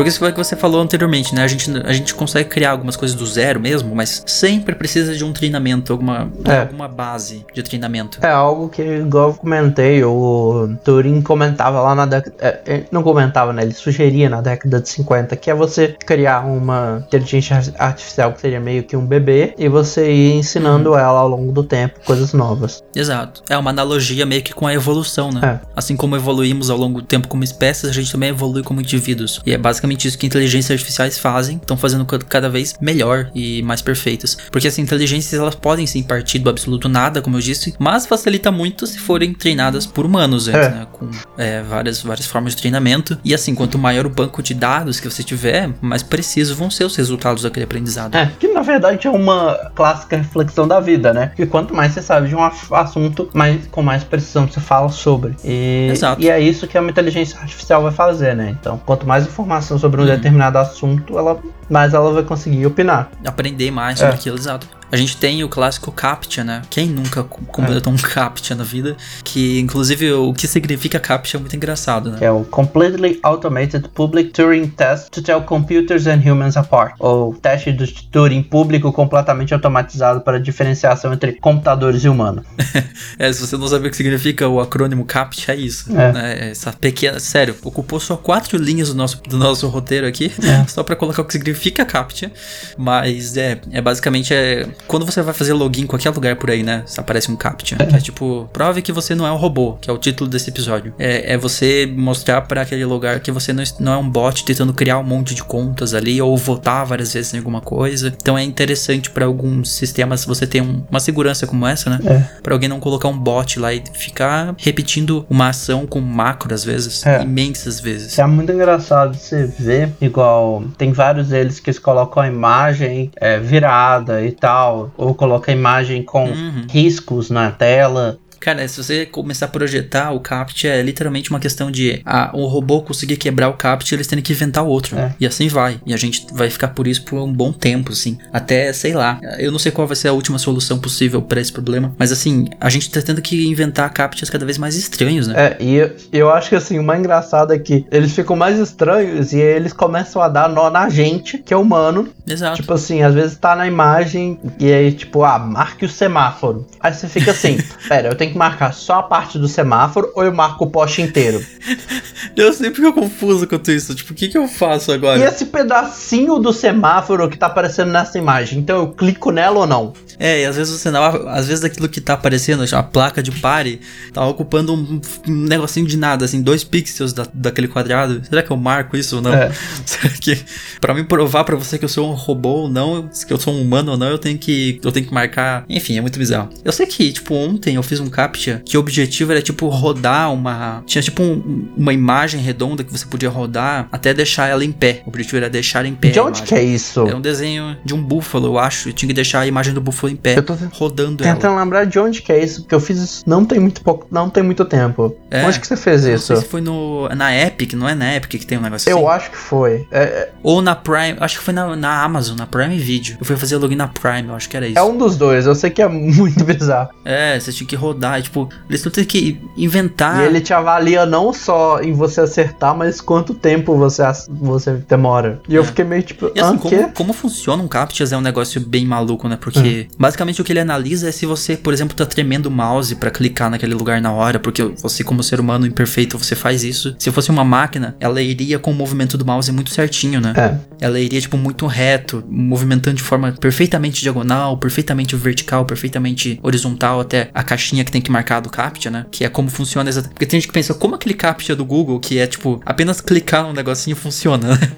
Porque isso foi o que você falou anteriormente, né? A gente, a gente consegue criar algumas coisas do zero mesmo, mas sempre precisa de um treinamento, alguma, É. alguma base de treinamento. É algo que, igual eu comentei, o Turing comentava lá na década. é, ele não comentava, né? Ele sugeria na década de 50 que é você criar uma inteligência ar- artificial que seria meio que um bebê e você ir ensinando ela ao longo do tempo coisas novas. Exato. É uma analogia meio que com a evolução, né? É. Assim como evoluímos ao longo do tempo como espécies, a gente também evolui como indivíduos. E é basicamente isso que inteligências artificiais fazem, estão fazendo ca- cada vez melhor e mais perfeitas. Porque as inteligências elas podem sim partir do absoluto nada, como eu disse, mas facilita muito se forem treinadas por humanos, antes, É. né? Com é, várias, várias formas de treinamento. E assim, quanto maior o banco de dados que você tiver, mais precisos vão ser os resultados daquele aprendizado. É, que na verdade é uma clássica reflexão da vida, né? Que quanto mais você sabe de um assunto, mais, com mais precisão você fala sobre. E, Exato. e é isso que uma inteligência artificial vai fazer, né? Então, quanto mais informação sobre um determinado assunto, ela, mais ela vai conseguir opinar. aprender mais sobre É. aquilo, exato. A gente tem o clássico CAPTCHA, né? Quem nunca co- completou um CAPTCHA na vida? Que, inclusive, o que significa CAPTCHA é muito engraçado, né? Que é o Completely Automated Public Turing Test to Tell Computers and Humans Apart. Ou teste do Turing público completamente automatizado para diferenciação entre computadores e humanos. É, se você não sabe o que significa o acrônimo CAPTCHA, é isso. É. né? Essa pequena... Sério, ocupou só quatro linhas do nosso, do nosso roteiro aqui, É. só pra colocar o que significa CAPTCHA. Mas, é, é basicamente... É, quando você vai fazer login em qualquer lugar por aí, né? Aparece um CAPTCHA. Que é tipo, prove que você não é um robô, que é o título desse episódio. É, é você mostrar pra aquele lugar que você não, não é um bot tentando criar um monte de contas ali, ou votar várias vezes em alguma coisa. Então é interessante pra alguns sistemas você ter um- uma segurança como essa, né? É. Pra alguém não colocar um bot lá e ficar repetindo uma ação com macro às vezes, É. imensas vezes. É muito engraçado você ver, igual tem vários deles que eles colocam a imagem é, virada e tal, ou colocam a imagem com Uhum. riscos na tela. Cara, se você começar a projetar o CAPTCHA, é literalmente uma questão de ah, o robô conseguir quebrar o CAPTCHA, eles têm que inventar outro. É. E assim vai. E a gente vai ficar por isso por um bom tempo, assim. Até, sei lá, eu não sei qual vai ser a última solução possível pra esse problema, mas assim, a gente tá tendo que inventar CAPTCHAs cada vez mais estranhos, né? É, e eu, eu acho que assim, o mais engraçado é que eles ficam mais estranhos e eles começam a dar nó na gente, que é humano. Exato. Tipo assim, às vezes tá na imagem e aí, tipo, ah, marque o semáforo. Aí você fica assim, pera, eu tenho que marcar só a parte do semáforo ou eu marco o poste inteiro? Eu sempre fico confuso quanto isso. Tipo, o que que eu faço agora? E esse pedacinho do semáforo que tá aparecendo nessa imagem, então eu clico nela ou não? É, e às vezes você não. Às vezes aquilo que tá aparecendo, a placa de pare, tá ocupando um, um negocinho de nada, assim, dois pixels da, daquele quadrado. Será que eu marco isso ou não? É. Será que. Pra me provar pra você que eu sou um robô ou não, que eu sou um humano ou não, eu tenho que. Eu tenho que marcar. Enfim, é muito bizarro. Eu sei que, tipo, ontem eu fiz um captcha que o objetivo era, tipo, rodar uma. Tinha tipo um- uma imagem redonda que você podia rodar até deixar ela em pé. O objetivo era deixar em pé. De onde imagem. que é isso? Era um desenho de um búfalo, eu acho. Eu tinha que deixar a imagem do búfalo em pé, Eu tô rodando ela. tentando lembrar de onde que é isso, porque eu fiz isso não tem muito pouco, não tem muito tempo. É. Onde que você fez Não isso? sei se foi no, na Epic, não é na Epic que tem um negócio Eu assim? acho que foi. É, é- Ou na Prime, acho que foi na, na Amazon, na Prime Video. Eu fui fazer login na Prime, eu acho que era isso. é um dos dois, eu sei que é muito bizarro. É, você tinha que rodar tipo, eles estão tendo que inventar. E ele te avalia não só em você acertar, mas quanto tempo você, você demora. E eu fiquei meio tipo, E assim, ah, como, quê? como funciona um CAPTCHAs é um negócio bem maluco, né? Porque basicamente o que ele analisa é se você, por exemplo, tá tremendo o mouse pra clicar naquele lugar na hora, porque você, como ser humano imperfeito, você faz isso. Se fosse uma máquina, ela iria com o movimento do mouse muito certinho, né? É. Ela iria, tipo, muito reto, movimentando de forma perfeitamente diagonal, perfeitamente vertical, perfeitamente horizontal até a caixinha que tem que marcar do CAPTCHA, né? Que é como funciona exatamente. Porque tem gente que pensa, como aquele CAPTCHA do Google, que é, tipo, apenas clicar num negocinho funciona, né?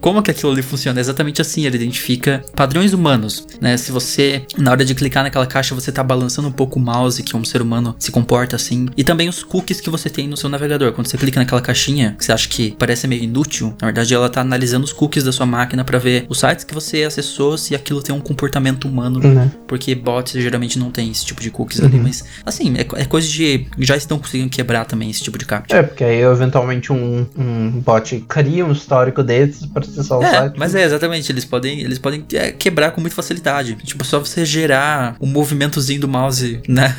Como que aquilo ali funciona? É exatamente assim, ele identifica padrões humanos, né? Se você, na hora de clicar naquela caixa, você tá balançando um pouco o mouse, que um ser humano se comporta assim. E também os cookies que você tem no seu navegador. Quando você clica naquela caixinha, que você acha que parece meio inútil, na verdade ela tá analisando os cookies da sua máquina pra ver os sites que você acessou, se aquilo tem um comportamento humano. Né? Porque bots geralmente não tem esse tipo de cookies ali, mas assim, é, é coisa de. Já estão conseguindo quebrar também esse tipo de captcha. É, porque aí eventualmente um, um bot cria um histórico pra acessar o É, site. mas é exatamente, eles podem, eles podem é, quebrar com muita facilidade. Tipo, só você gerar um movimentozinho do mouse, né?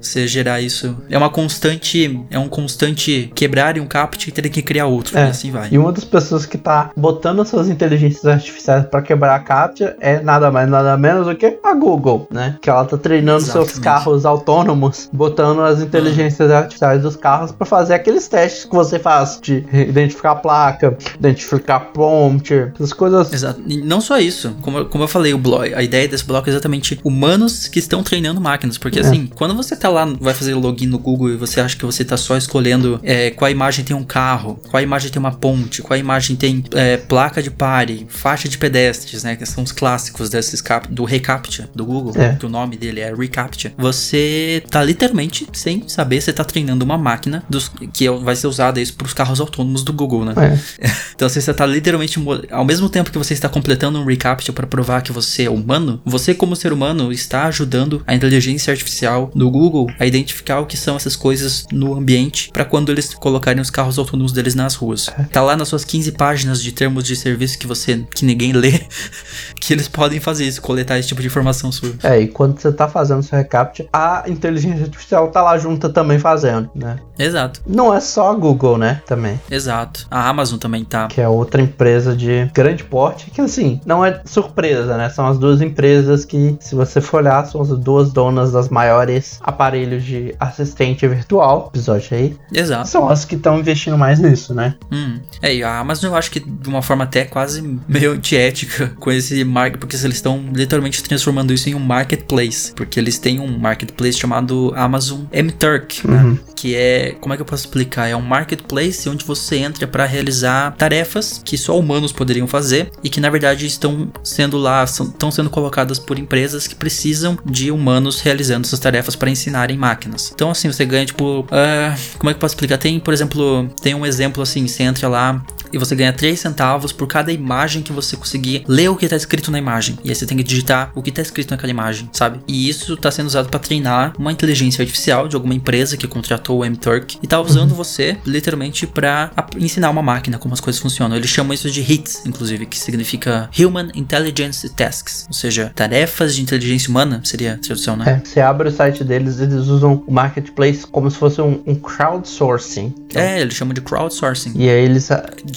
Você gerar isso. É uma constante. É um constante quebrar um captcha e ter que criar outro. É. E assim vai. E uma das pessoas que tá botando suas inteligências artificiais pra quebrar a captcha é nada mais nada menos do que a Google, né? Que ela tá treinando seus Exatamente. carros autônomos, botando as inteligências artificiais dos carros pra fazer aqueles testes que você faz de identificar a placa, identificar prompt, essas coisas. Exato. E não só isso, como, eu- como eu falei, o bloco, a ideia desse bloco é exatamente humanos que estão treinando máquinas. Porque É. assim, quando você tá lá, vai fazer login no Google e você acha que você tá só escolhendo é, qual imagem tem um carro, qual imagem tem uma ponte, qual imagem tem é, placa de pare, faixa de pedestres, né? Que são os clássicos desses cap, do reCAPTCHA do Google, É. que o nome dele é reCAPTCHA. Você tá literalmente sem saber, você tá treinando uma máquina dos, que é- vai ser usada isso pros carros autônomos do Google, né? É. Então você está literalmente ao mesmo tempo que você está completando um recaptcha para provar que você é humano, você como ser humano está ajudando a inteligência artificial do Google a identificar o que são essas coisas no ambiente para quando eles colocarem os carros autônomos deles nas ruas. Tá lá nas suas 15 páginas de termos de serviço que você que ninguém lê, que eles podem fazer isso, coletar esse tipo de informação sua. É, e quando você tá fazendo seu recaptcha, a inteligência artificial tá lá junta também fazendo, né? Exato. Não é só a Google, né? Também. Exato. A Amazon também tá. que é outra empresa de grande porte, que assim, não é surpresa, né? São as duas empresas que, se você for olhar, são as duas donas das maiores aparelhos de assistente virtual, episódio aí, Exato. são as que estão investindo mais nisso, né? Hum. É, e a Amazon eu acho que de uma forma até quase meio antiética com esse market, porque eles estão literalmente transformando isso em um marketplace, porque eles têm um marketplace chamado Amazon M-Turk, né? Que é, como é que eu posso explicar? É um marketplace onde você entra para realizar tarefas que só humanos poderiam fazer e que na verdade estão sendo lá, são- estão sendo colocadas por empresas que precisam de humanos realizando essas tarefas para ensinarem máquinas. Então assim, você ganha tipo, ah, como é que eu posso explicar? Tem, por exemplo, tem um exemplo assim, você entra lá e você ganha 3 centavos por cada imagem que você conseguir ler o que tá escrito na imagem. E aí você tem que digitar o que tá escrito naquela imagem, sabe? E isso tá sendo usado para treinar uma inteligência artificial de alguma empresa que contratou o MTurk e tá usando você literalmente para ensinar uma máquina como as coisas funcionam. Eles chamam isso de HITS, inclusive, que significa Human Intelligence Tasks, ou seja, tarefas de inteligência humana, seria a tradução, né? É, você abre o site deles, eles usam o marketplace como se fosse um, um crowdsourcing. É, eles chamam de crowdsourcing. E aí eles,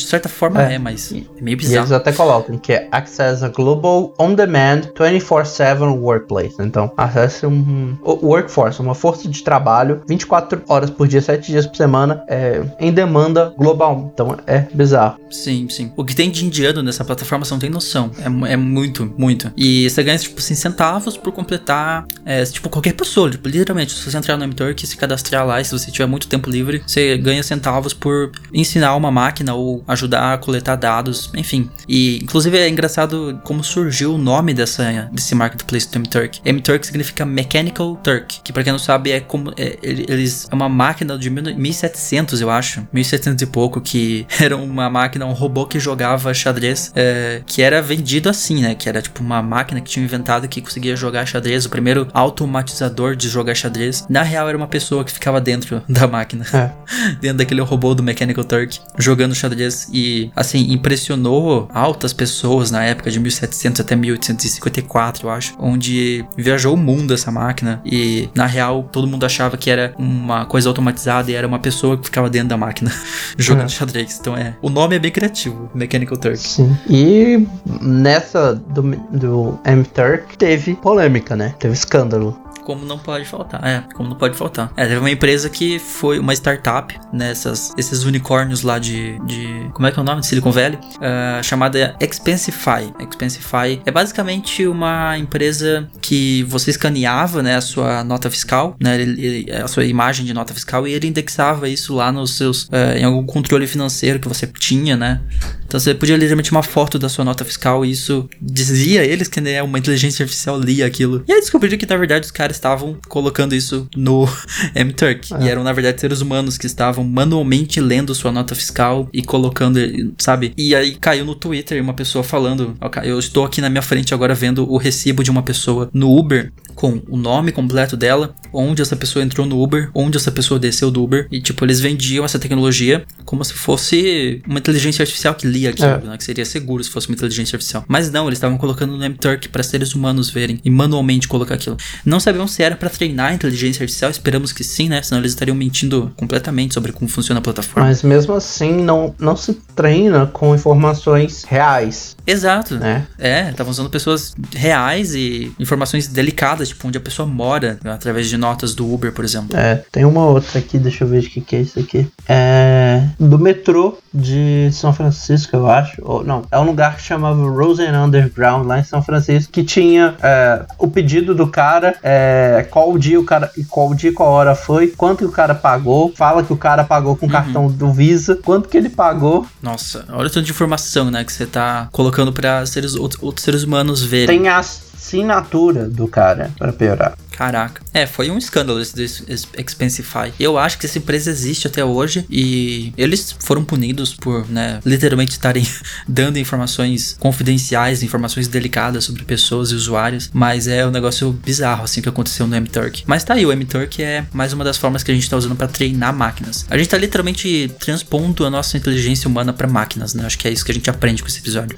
De certa forma É. é, mas E- é meio e eles bizarro. até colocam que é Access a Global On-Demand 24-7 Workplace. Então, acesse um, workforce, uma força de trabalho 24 horas por dia, 7 dias por semana, é, em demanda global. Então, é bizarro. Sim, sim. O que tem de indiano nessa plataforma, você não tem noção. É, é muito, muito. E você ganha, tipo assim, centavos por completar, é, tipo, qualquer pessoa. Tipo, literalmente, se você entrar no MTurk e se cadastrar lá, e se você tiver muito tempo livre, você ganha centavos por ensinar uma máquina ou ajudar a coletar dados, enfim. E, inclusive, é engraçado como surgiu o nome dessa, desse marketplace do MTurk. MTurk significa Mechanical Turk, que pra quem não sabe é como, é, ele- eles, é uma máquina de 1700, eu acho, 1700 e pouco, que era uma máquina, um robô que jogava xadrez, é, que era vendido assim, né? Que era tipo uma máquina que tinha inventado que conseguia jogar xadrez, o primeiro automatizador de jogar xadrez. Na real, era uma pessoa que ficava dentro da máquina, É. dentro daquele robô do Mechanical Turk, jogando xadrez e, assim, impressionou altas pessoas na época de 1700 até 1854, eu acho, onde viajou o mundo essa máquina e, na real, todo mundo achava que era uma coisa automatizada e era uma pessoa que ficava dentro da máquina jogando É. xadrez. Então é, o nome é bem criativo, Mechanical Turk. Sim. E nessa do, do M-Turk teve polêmica, né? Teve escândalo. Como não pode faltar. É, como não pode faltar. É, teve uma empresa que foi uma startup, nessas esses unicórnios lá de, de. Como é que é o nome? De Silicon Valley. ah, chamada Expensify. Expensify é basicamente uma empresa que você escaneava, né, a sua nota fiscal, né, ele- a sua imagem de nota fiscal e ele indexava isso lá nos seus. ah, em algum controle financeiro que você tinha, né? Então você podia literalmente uma foto da sua nota fiscal e isso dizia eles que né, uma inteligência artificial lia aquilo. E aí descobriram que na verdade os caras estavam colocando isso no M-Turk. E eram na verdade seres humanos que estavam manualmente lendo sua nota fiscal e colocando, sabe? E aí caiu no Twitter uma pessoa falando: "Ok, Eu estou aqui na minha frente agora vendo o recibo de uma pessoa no Uber com o nome completo dela, onde essa pessoa entrou no Uber, onde essa pessoa desceu do Uber. E, tipo, eles vendiam essa tecnologia como se fosse uma inteligência artificial que lia aquilo, É. né? Que seria seguro se fosse uma inteligência artificial. Mas não, eles estavam colocando no M-Turk para seres humanos verem e manualmente colocar aquilo. Não sabemos se era para treinar a inteligência artificial, esperamos que sim, né? Senão eles estariam mentindo completamente sobre como funciona a plataforma. Mas mesmo assim, não, não se treina com informações reais, Exato. né? É, estavam usando pessoas reais e informações delicadas, tipo onde a pessoa mora, através de notas do Uber, por exemplo. É, tem uma outra aqui, deixa eu ver de que que é isso aqui. É do metrô de São Francisco, eu acho. Ou, não, é um lugar que chamava Rosen Underground, lá em São Francisco, que tinha é, o pedido do cara, é, qual o dia o cara, e qual o dia qual hora foi, quanto que o cara pagou, fala que o cara pagou com cartão do Visa, quanto que ele pagou. Nossa, olha o tanto de informação, né, que você tá colocando pra seres, outros, outros seres humanos verem. Tem a assinatura do cara, pra piorar. Caraca. É, foi um escândalo esse, esse Expensify. Eu acho que essa empresa existe até hoje e eles foram punidos por, né, literalmente estarem dando informações confidenciais, informações delicadas sobre pessoas e usuários. Mas é um negócio bizarro, assim, que aconteceu no M-Turk. Mas tá aí, o M-Turk é mais uma das formas que a gente tá usando pra treinar máquinas. A gente tá literalmente transpondo a nossa inteligência humana pra máquinas, né? Acho que é isso que a gente aprende com esse episódio.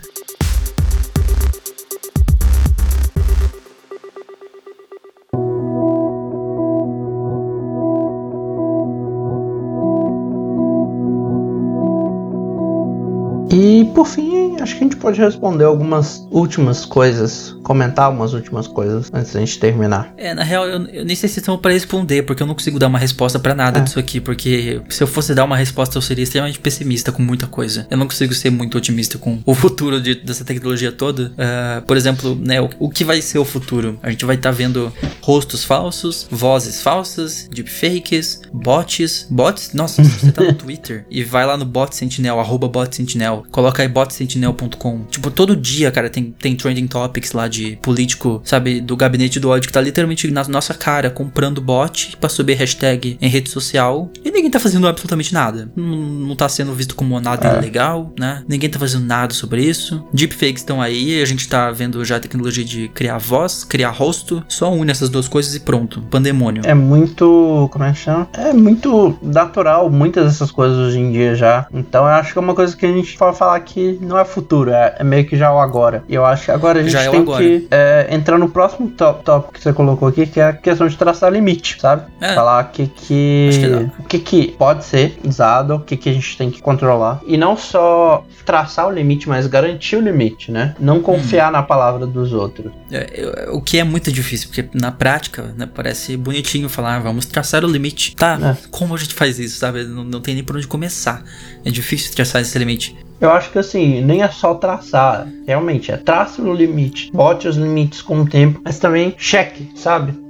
E por fim, acho que a gente pode responder algumas últimas coisas, comentar algumas últimas coisas antes da gente terminar. É, na real, eu, eu nem sei se estão pra responder, porque eu não consigo dar uma resposta pra nada É. disso aqui, porque se eu fosse dar uma resposta, eu seria extremamente pessimista com muita coisa. Eu não consigo ser muito otimista com o futuro de- dessa tecnologia toda. Ah, por exemplo, né, o, o que vai ser o futuro? A gente vai estar vendo rostos falsos, vozes falsas, deepfakes, bots. Bots? Nossa, se você tá no Twitter e vai lá no bot sentinel, arroba bot sentinel, coloca aí botsentinel.com. Tipo, todo dia, cara, tem, tem trending topics lá de político, sabe, do gabinete do ódio que tá literalmente na nossa cara comprando bot pra subir hashtag em rede social e ninguém tá fazendo absolutamente nada. Não, não tá sendo visto como nada ilegal, né? Ninguém tá fazendo nada sobre isso. Deepfakes estão aí, a gente tá vendo já a tecnologia de criar voz, criar rosto. Só une essas duas coisas e pronto. Pandemônio. É muito. Como é que chama? É muito natural muitas dessas coisas hoje em dia já. Então eu acho que é uma coisa que a gente pode falar que não é futuro, é, é meio que já o agora. E eu acho que agora a gente Já é o tem agora. Que é, entrar no próximo top, tópico que você colocou aqui, que é a questão de traçar limite, sabe? É. Falar que, que, que dá. o que, que pode ser usado, o que, que a gente tem que controlar. E não só traçar o limite, mas garantir o limite, né? Não confiar na palavra dos outros. É, o que é muito difícil, porque na prática, né, parece bonitinho falar, "Ah, vamos traçar o limite. Tá, É. como a gente faz isso, sabe? Não, não tem nem por onde começar. É difícil traçar esse limite. Eu acho que assim, nem é só traçar, realmente, é trace o limite, bote os limites com o tempo, mas também cheque, sabe?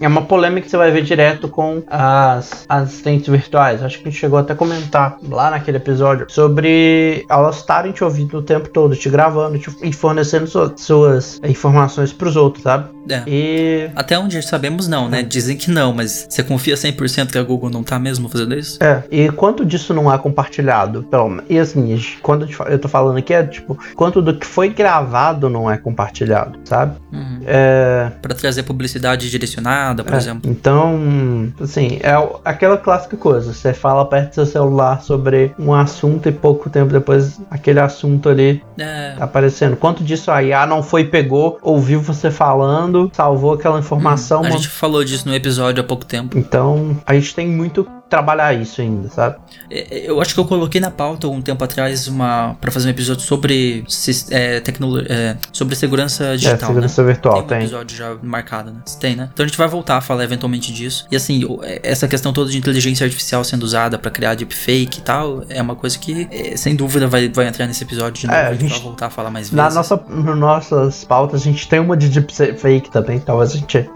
É uma polêmica que você vai ver direto com as assistentes virtuais. Acho que a gente chegou até a comentar lá naquele episódio sobre elas estarem te ouvindo o tempo todo, te gravando te, e fornecendo su- suas informações pros outros, sabe? É. E. Até onde sabemos não, né? Dizem que não, mas você confia 100% que a Google não tá mesmo fazendo isso? É, e quanto disso não é compartilhado? Pelo menos. E assim, quando eu tô falando aqui é tipo, quanto do que foi gravado não é compartilhado, sabe? Uhum. É. Pra trazer publicidade direcionada direcionada, por É, exemplo. Então, assim, é aquela clássica coisa. Você fala perto do seu celular sobre um assunto e pouco tempo depois aquele assunto ali É, tá aparecendo. Quanto disso a IA não foi, pegou, ouviu você falando, salvou aquela informação. a uma- gente falou disso no episódio há pouco tempo. Então, a gente tem muito trabalhar isso ainda, sabe? É, Eu acho que eu coloquei na pauta um tempo atrás uma para fazer um episódio sobre é, tecnolo- é, sobre segurança é, digital, segurança né? virtual, tem um tem. episódio já marcado, né? Tem, né? Então a gente vai voltar a falar eventualmente disso. E assim, é, essa questão toda de inteligência artificial sendo usada pra criar deepfake e tal, é uma coisa que, é, sem dúvida, vai, vai entrar nesse episódio de novo. É, a gente vai voltar a falar mais vezes. Na nossa, nas nossas pautas, a gente tem uma de deepfake também. Talvez a gente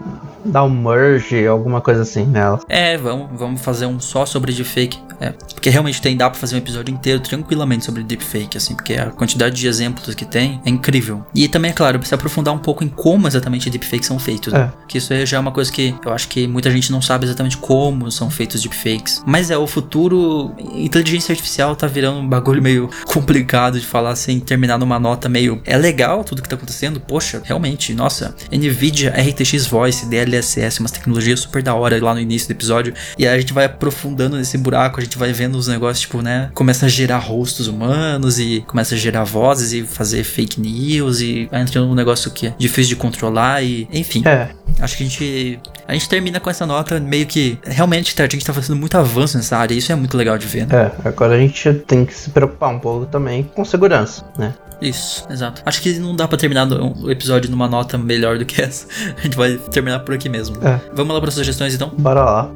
dá um merge, alguma coisa assim nela. É, vamos, vamos fazer um só sobre deepfake. É, porque realmente tem, dá pra fazer um episódio inteiro tranquilamente sobre deepfake, assim, porque a quantidade de exemplos que tem é incrível. E também, é claro, se aprofundar um pouco em como exatamente deepfakes são feitos, né? É. Que isso já é uma coisa que eu acho que muita gente não sabe exatamente como são feitos deepfakes. Mas é, o futuro, inteligência artificial tá virando um bagulho meio complicado de falar sem terminar numa nota meio. É legal tudo que tá acontecendo, poxa, realmente, nossa, Nvidia, RTX Voice, DLSS, umas tecnologias super da hora lá no início do episódio. E aí a gente vai aprofundando nesse buraco, a gente vai vendo os negócios, tipo, né? Começa a gerar rostos humanos e começa a gerar vozes e fazer fake news e entrando num negócio que é difícil de controlar e, enfim. É, Acho que a gente. A gente termina com essa nota meio que. Realmente, a gente tá fazendo muito avanço nessa área. Isso é muito legal de ver, né? é. Agora a gente tem que se preocupar um pouco também com segurança, né? Isso, exato. Acho que não dá pra terminar o episódio numa nota melhor do que essa. A gente vai terminar por aqui mesmo. É. Vamos lá para sugestões então? Bora lá.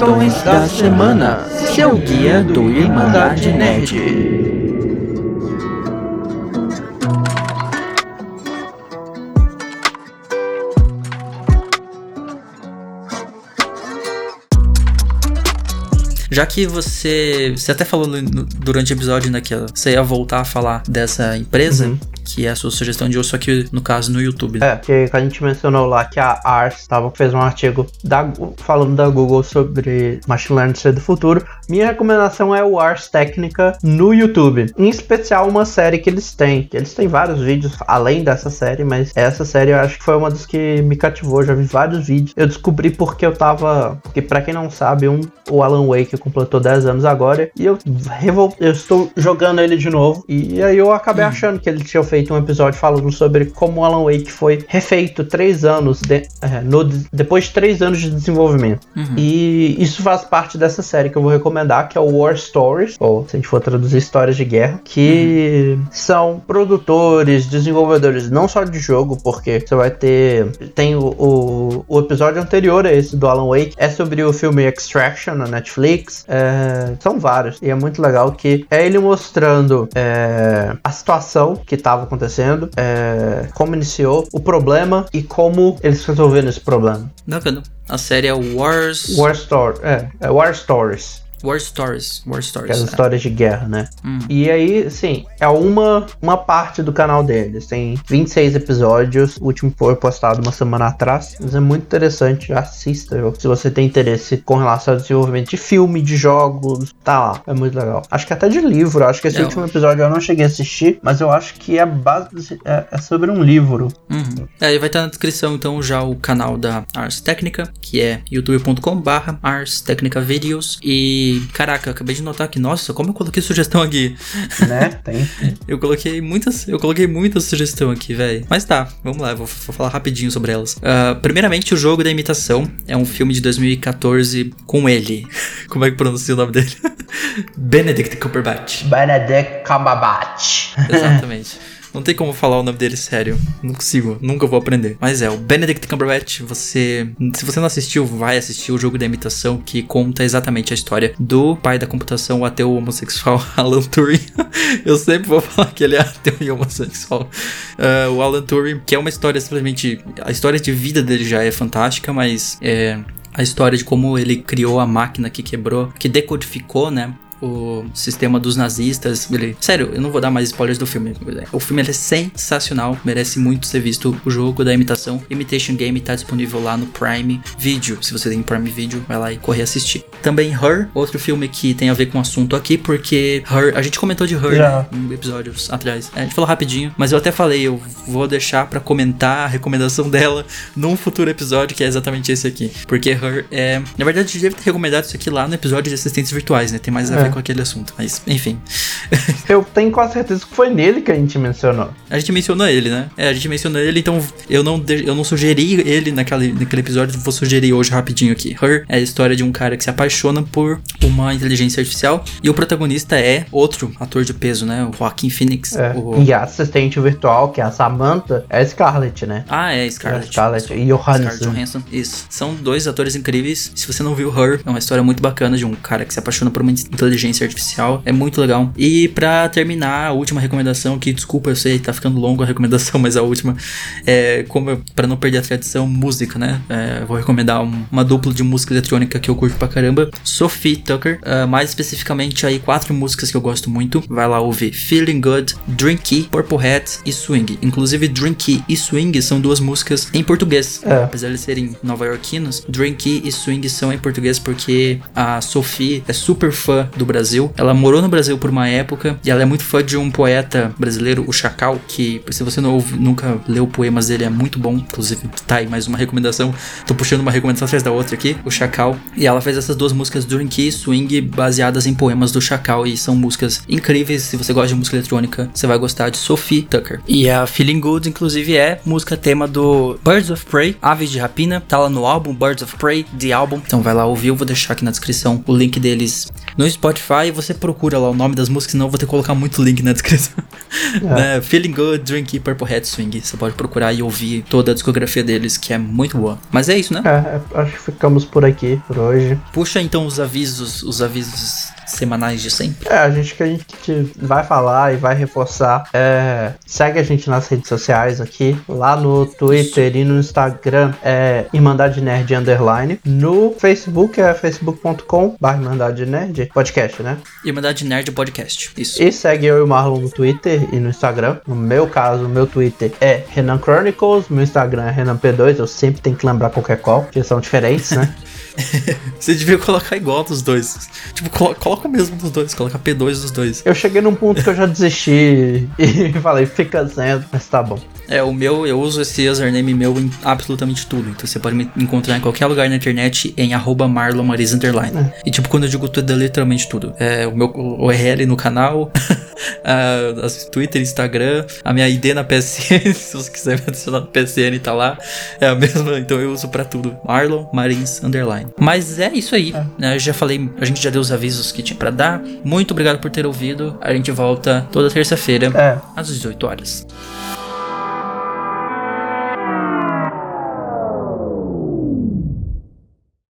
Sugestões da semana. Seu guia do Irmandade Nerd. Já que você. Você até falou no- durante o episódio, né, que você ia voltar a falar dessa empresa, Uhum. Que é a sua sugestão de hoje, só que no caso no YouTube. né? É, que a gente mencionou lá que a Ars tava, fez um artigo da, falando da Google sobre Machine Learning ser do futuro. Minha recomendação é o Ars Técnica no YouTube. Em especial uma série que eles têm. Que eles têm vários vídeos além dessa série, mas essa série eu acho que foi uma das que me cativou. Já vi vários vídeos. Eu descobri porque eu tava. Porque pra quem não sabe, um, o Alan Wake completou 10 anos agora. E eu, eu estou jogando ele de novo. E aí eu acabei achando que ele tinha feito um episódio falando sobre como o Alan Wake foi refeito três anos de- é, no- depois de três anos de desenvolvimento. Uhum. E isso faz parte dessa série que eu vou recomendar, que é o War Stories, ou se a gente for traduzir histórias de guerra, que são produtores, desenvolvedores, não só de jogo, porque você vai ter. Tem o, o, o episódio anterior a esse do Alan Wake, é sobre o filme Extraction na Netflix. é, são vários. E é muito legal que é ele mostrando é, a situação que estava acontecendo, é, como iniciou, o problema e como eles resolveram esse problema. Bacana. A série é Wars. War Story, é, é War Stories. War Stories. War Que é Stories. as é. histórias de guerra, né? Hum. E aí, sim, é uma, uma parte do canal deles. Tem 26 episódios. O último foi postado uma semana atrás. Mas é muito interessante. Assista. Se você tem interesse com relação ao desenvolvimento de filme, de jogos, tá lá. É muito legal. Acho que até de livro. Acho que esse É. último episódio eu não cheguei a assistir. Mas eu acho que é, base, é, é sobre um livro. Uhum. É, e vai estar na descrição então já o canal da Ars Técnica, que é youtube.com/barra Ars Técnica Videos. E caraca, eu acabei de notar que, nossa, como eu coloquei sugestão aqui. Né? Tem. Eu coloquei muitas, eu coloquei muita sugestão aqui, velho. Mas tá, vamos lá, vou, vou falar rapidinho sobre elas. Ah, primeiramente, o jogo da imitação é um filme de 2014 com ele. Como é que pronuncia o nome dele? Benedict Cumberbatch. Benedict Cumberbatch. Exatamente. Não tem como falar o nome dele sério. Não consigo, nunca vou aprender. Mas é, o Benedict Cumberbatch, você. Se você não assistiu, vai assistir o jogo da imitação que conta exatamente a história do pai da computação, o ateu homossexual Alan Turing. Eu sempre vou falar que ele é ateu e homossexual. Ah, o Alan Turing, que é uma história simplesmente. A história de vida dele já é fantástica, mas é. A história de como ele criou a máquina que quebrou, que decodificou, né? O sistema dos nazistas. Ele... Sério, eu não vou dar mais spoilers do filme. O filme é sensacional, merece muito ser visto. O jogo da imitação Imitation Game tá disponível lá no Prime Video. Se você tem Prime Video, vai lá e corre assistir. Também Her, outro filme que tem a ver com o assunto aqui, porque Her, a gente comentou de Her né, em episódios atrás. A gente falou rapidinho, mas eu até falei, eu vou deixar pra comentar a recomendação dela num futuro episódio, que é exatamente esse aqui. Porque Her é. Na verdade, a gente deve ter recomendado isso aqui lá no episódio de assistentes virtuais, né? Tem mais a É. ver com aquele assunto. Mas, enfim. Eu tenho quase certeza que foi nele que a gente mencionou. A gente mencionou ele, né? É, a gente mencionou ele, então eu não, eu não sugeri ele naquele, naquele episódio, vou sugerir hoje rapidinho aqui. Her é a história de um cara que se apaixona por uma inteligência artificial e o protagonista é outro ator de peso, né? O Joaquin Phoenix. É. O- E a assistente virtual, que é a Samantha, é a Scarlett, né? Ah, é É a Scarlett. Scarlett e Scarlett Johansson. Johansson, isso. São dois atores incríveis. Se você não viu Her, é uma história muito bacana de um cara que se apaixona por uma inteligência artificial. É muito legal. E pra terminar, a última recomendação, que desculpa, eu sei, tá ficando longo a recomendação, mas a última é como pra não perder a tradição, música, né? É, vou recomendar um- uma dupla de música eletrônica que eu curto pra caramba, Sophie Tucker. Ah, mais especificamente aí quatro músicas que eu gosto muito. Vai lá ouvir Feeling Good, Drinky, Purple Hat e Swing. Inclusive Drinky e Swing são duas músicas em português. É. Apesar de serem nova-iorquinos, Drinky e Swing são em português porque a Sophie é super fã do Brasil. Ela morou no Brasil por uma época e ela é muito fã de um poeta brasileiro, o Chacal, que se você não ouve, nunca leu poemas dele, é muito bom. Inclusive, tá aí mais uma recomendação. Tô puxando uma recomendação atrás da outra aqui, o Chacal. E ela fez essas duas músicas Drinky e Swing baseadas em poemas do Chacal e são músicas incríveis. Se você gosta de música eletrônica, você vai gostar de Sophie Tucker. E a Feeling Good, inclusive, é música tema do Birds of Prey, Aves de Rapina. Tá lá no álbum Birds of Prey, The Album. Então vai lá ouvir, eu vou deixar aqui na descrição o link deles no Spotify. E você procura lá o nome das músicas, senão eu vou ter que colocar muito link na descrição. né? Feeling Good, Drink Purple Hat Swing. Você pode procurar e ouvir toda a discografia deles, que é muito boa. Mas é isso, né? É, é, acho que ficamos por aqui por hoje. Puxa então os avisos, os avisos semanais de sempre. É, a gente que a gente vai falar e vai reforçar. É, segue a gente nas redes sociais aqui, lá no Twitter e no Instagram é Irmandade Nerd Underline. No Facebook é facebook.com barra Irmandade Nerd Podcast, né? Irmandade Nerd Podcast. Isso. E segue eu e o Marlon no Twitter e no Instagram. No meu caso, meu Twitter é Renan Chronicles, meu Instagram é Renan P2. Eu sempre tenho que lembrar qualquer qual, porque são diferentes, né? Você devia colocar igual dos dois. Tipo, colo- coloca o mesmo dos dois, coloca P2 dos dois. Eu cheguei num ponto que eu já desisti e falei, fica sendo, mas tá bom. É, o meu, eu uso esse username meu em absolutamente tudo. Então você pode me encontrar em qualquer lugar na internet em arroba marlonmariz underline. E tipo, quando eu digo tudo, é literalmente tudo. É o meu URL no canal, a, as Twitter, Instagram, a minha ID na PSN, se você quiser me adicionar no PSN, tá lá. É a mesma, então eu uso pra tudo. Marlon Marins underline. Mas é isso aí. né? Eu já falei, a gente já deu os avisos que tinha pra dar. Muito obrigado por ter ouvido. A gente volta toda terça-feira É, às 18 horas.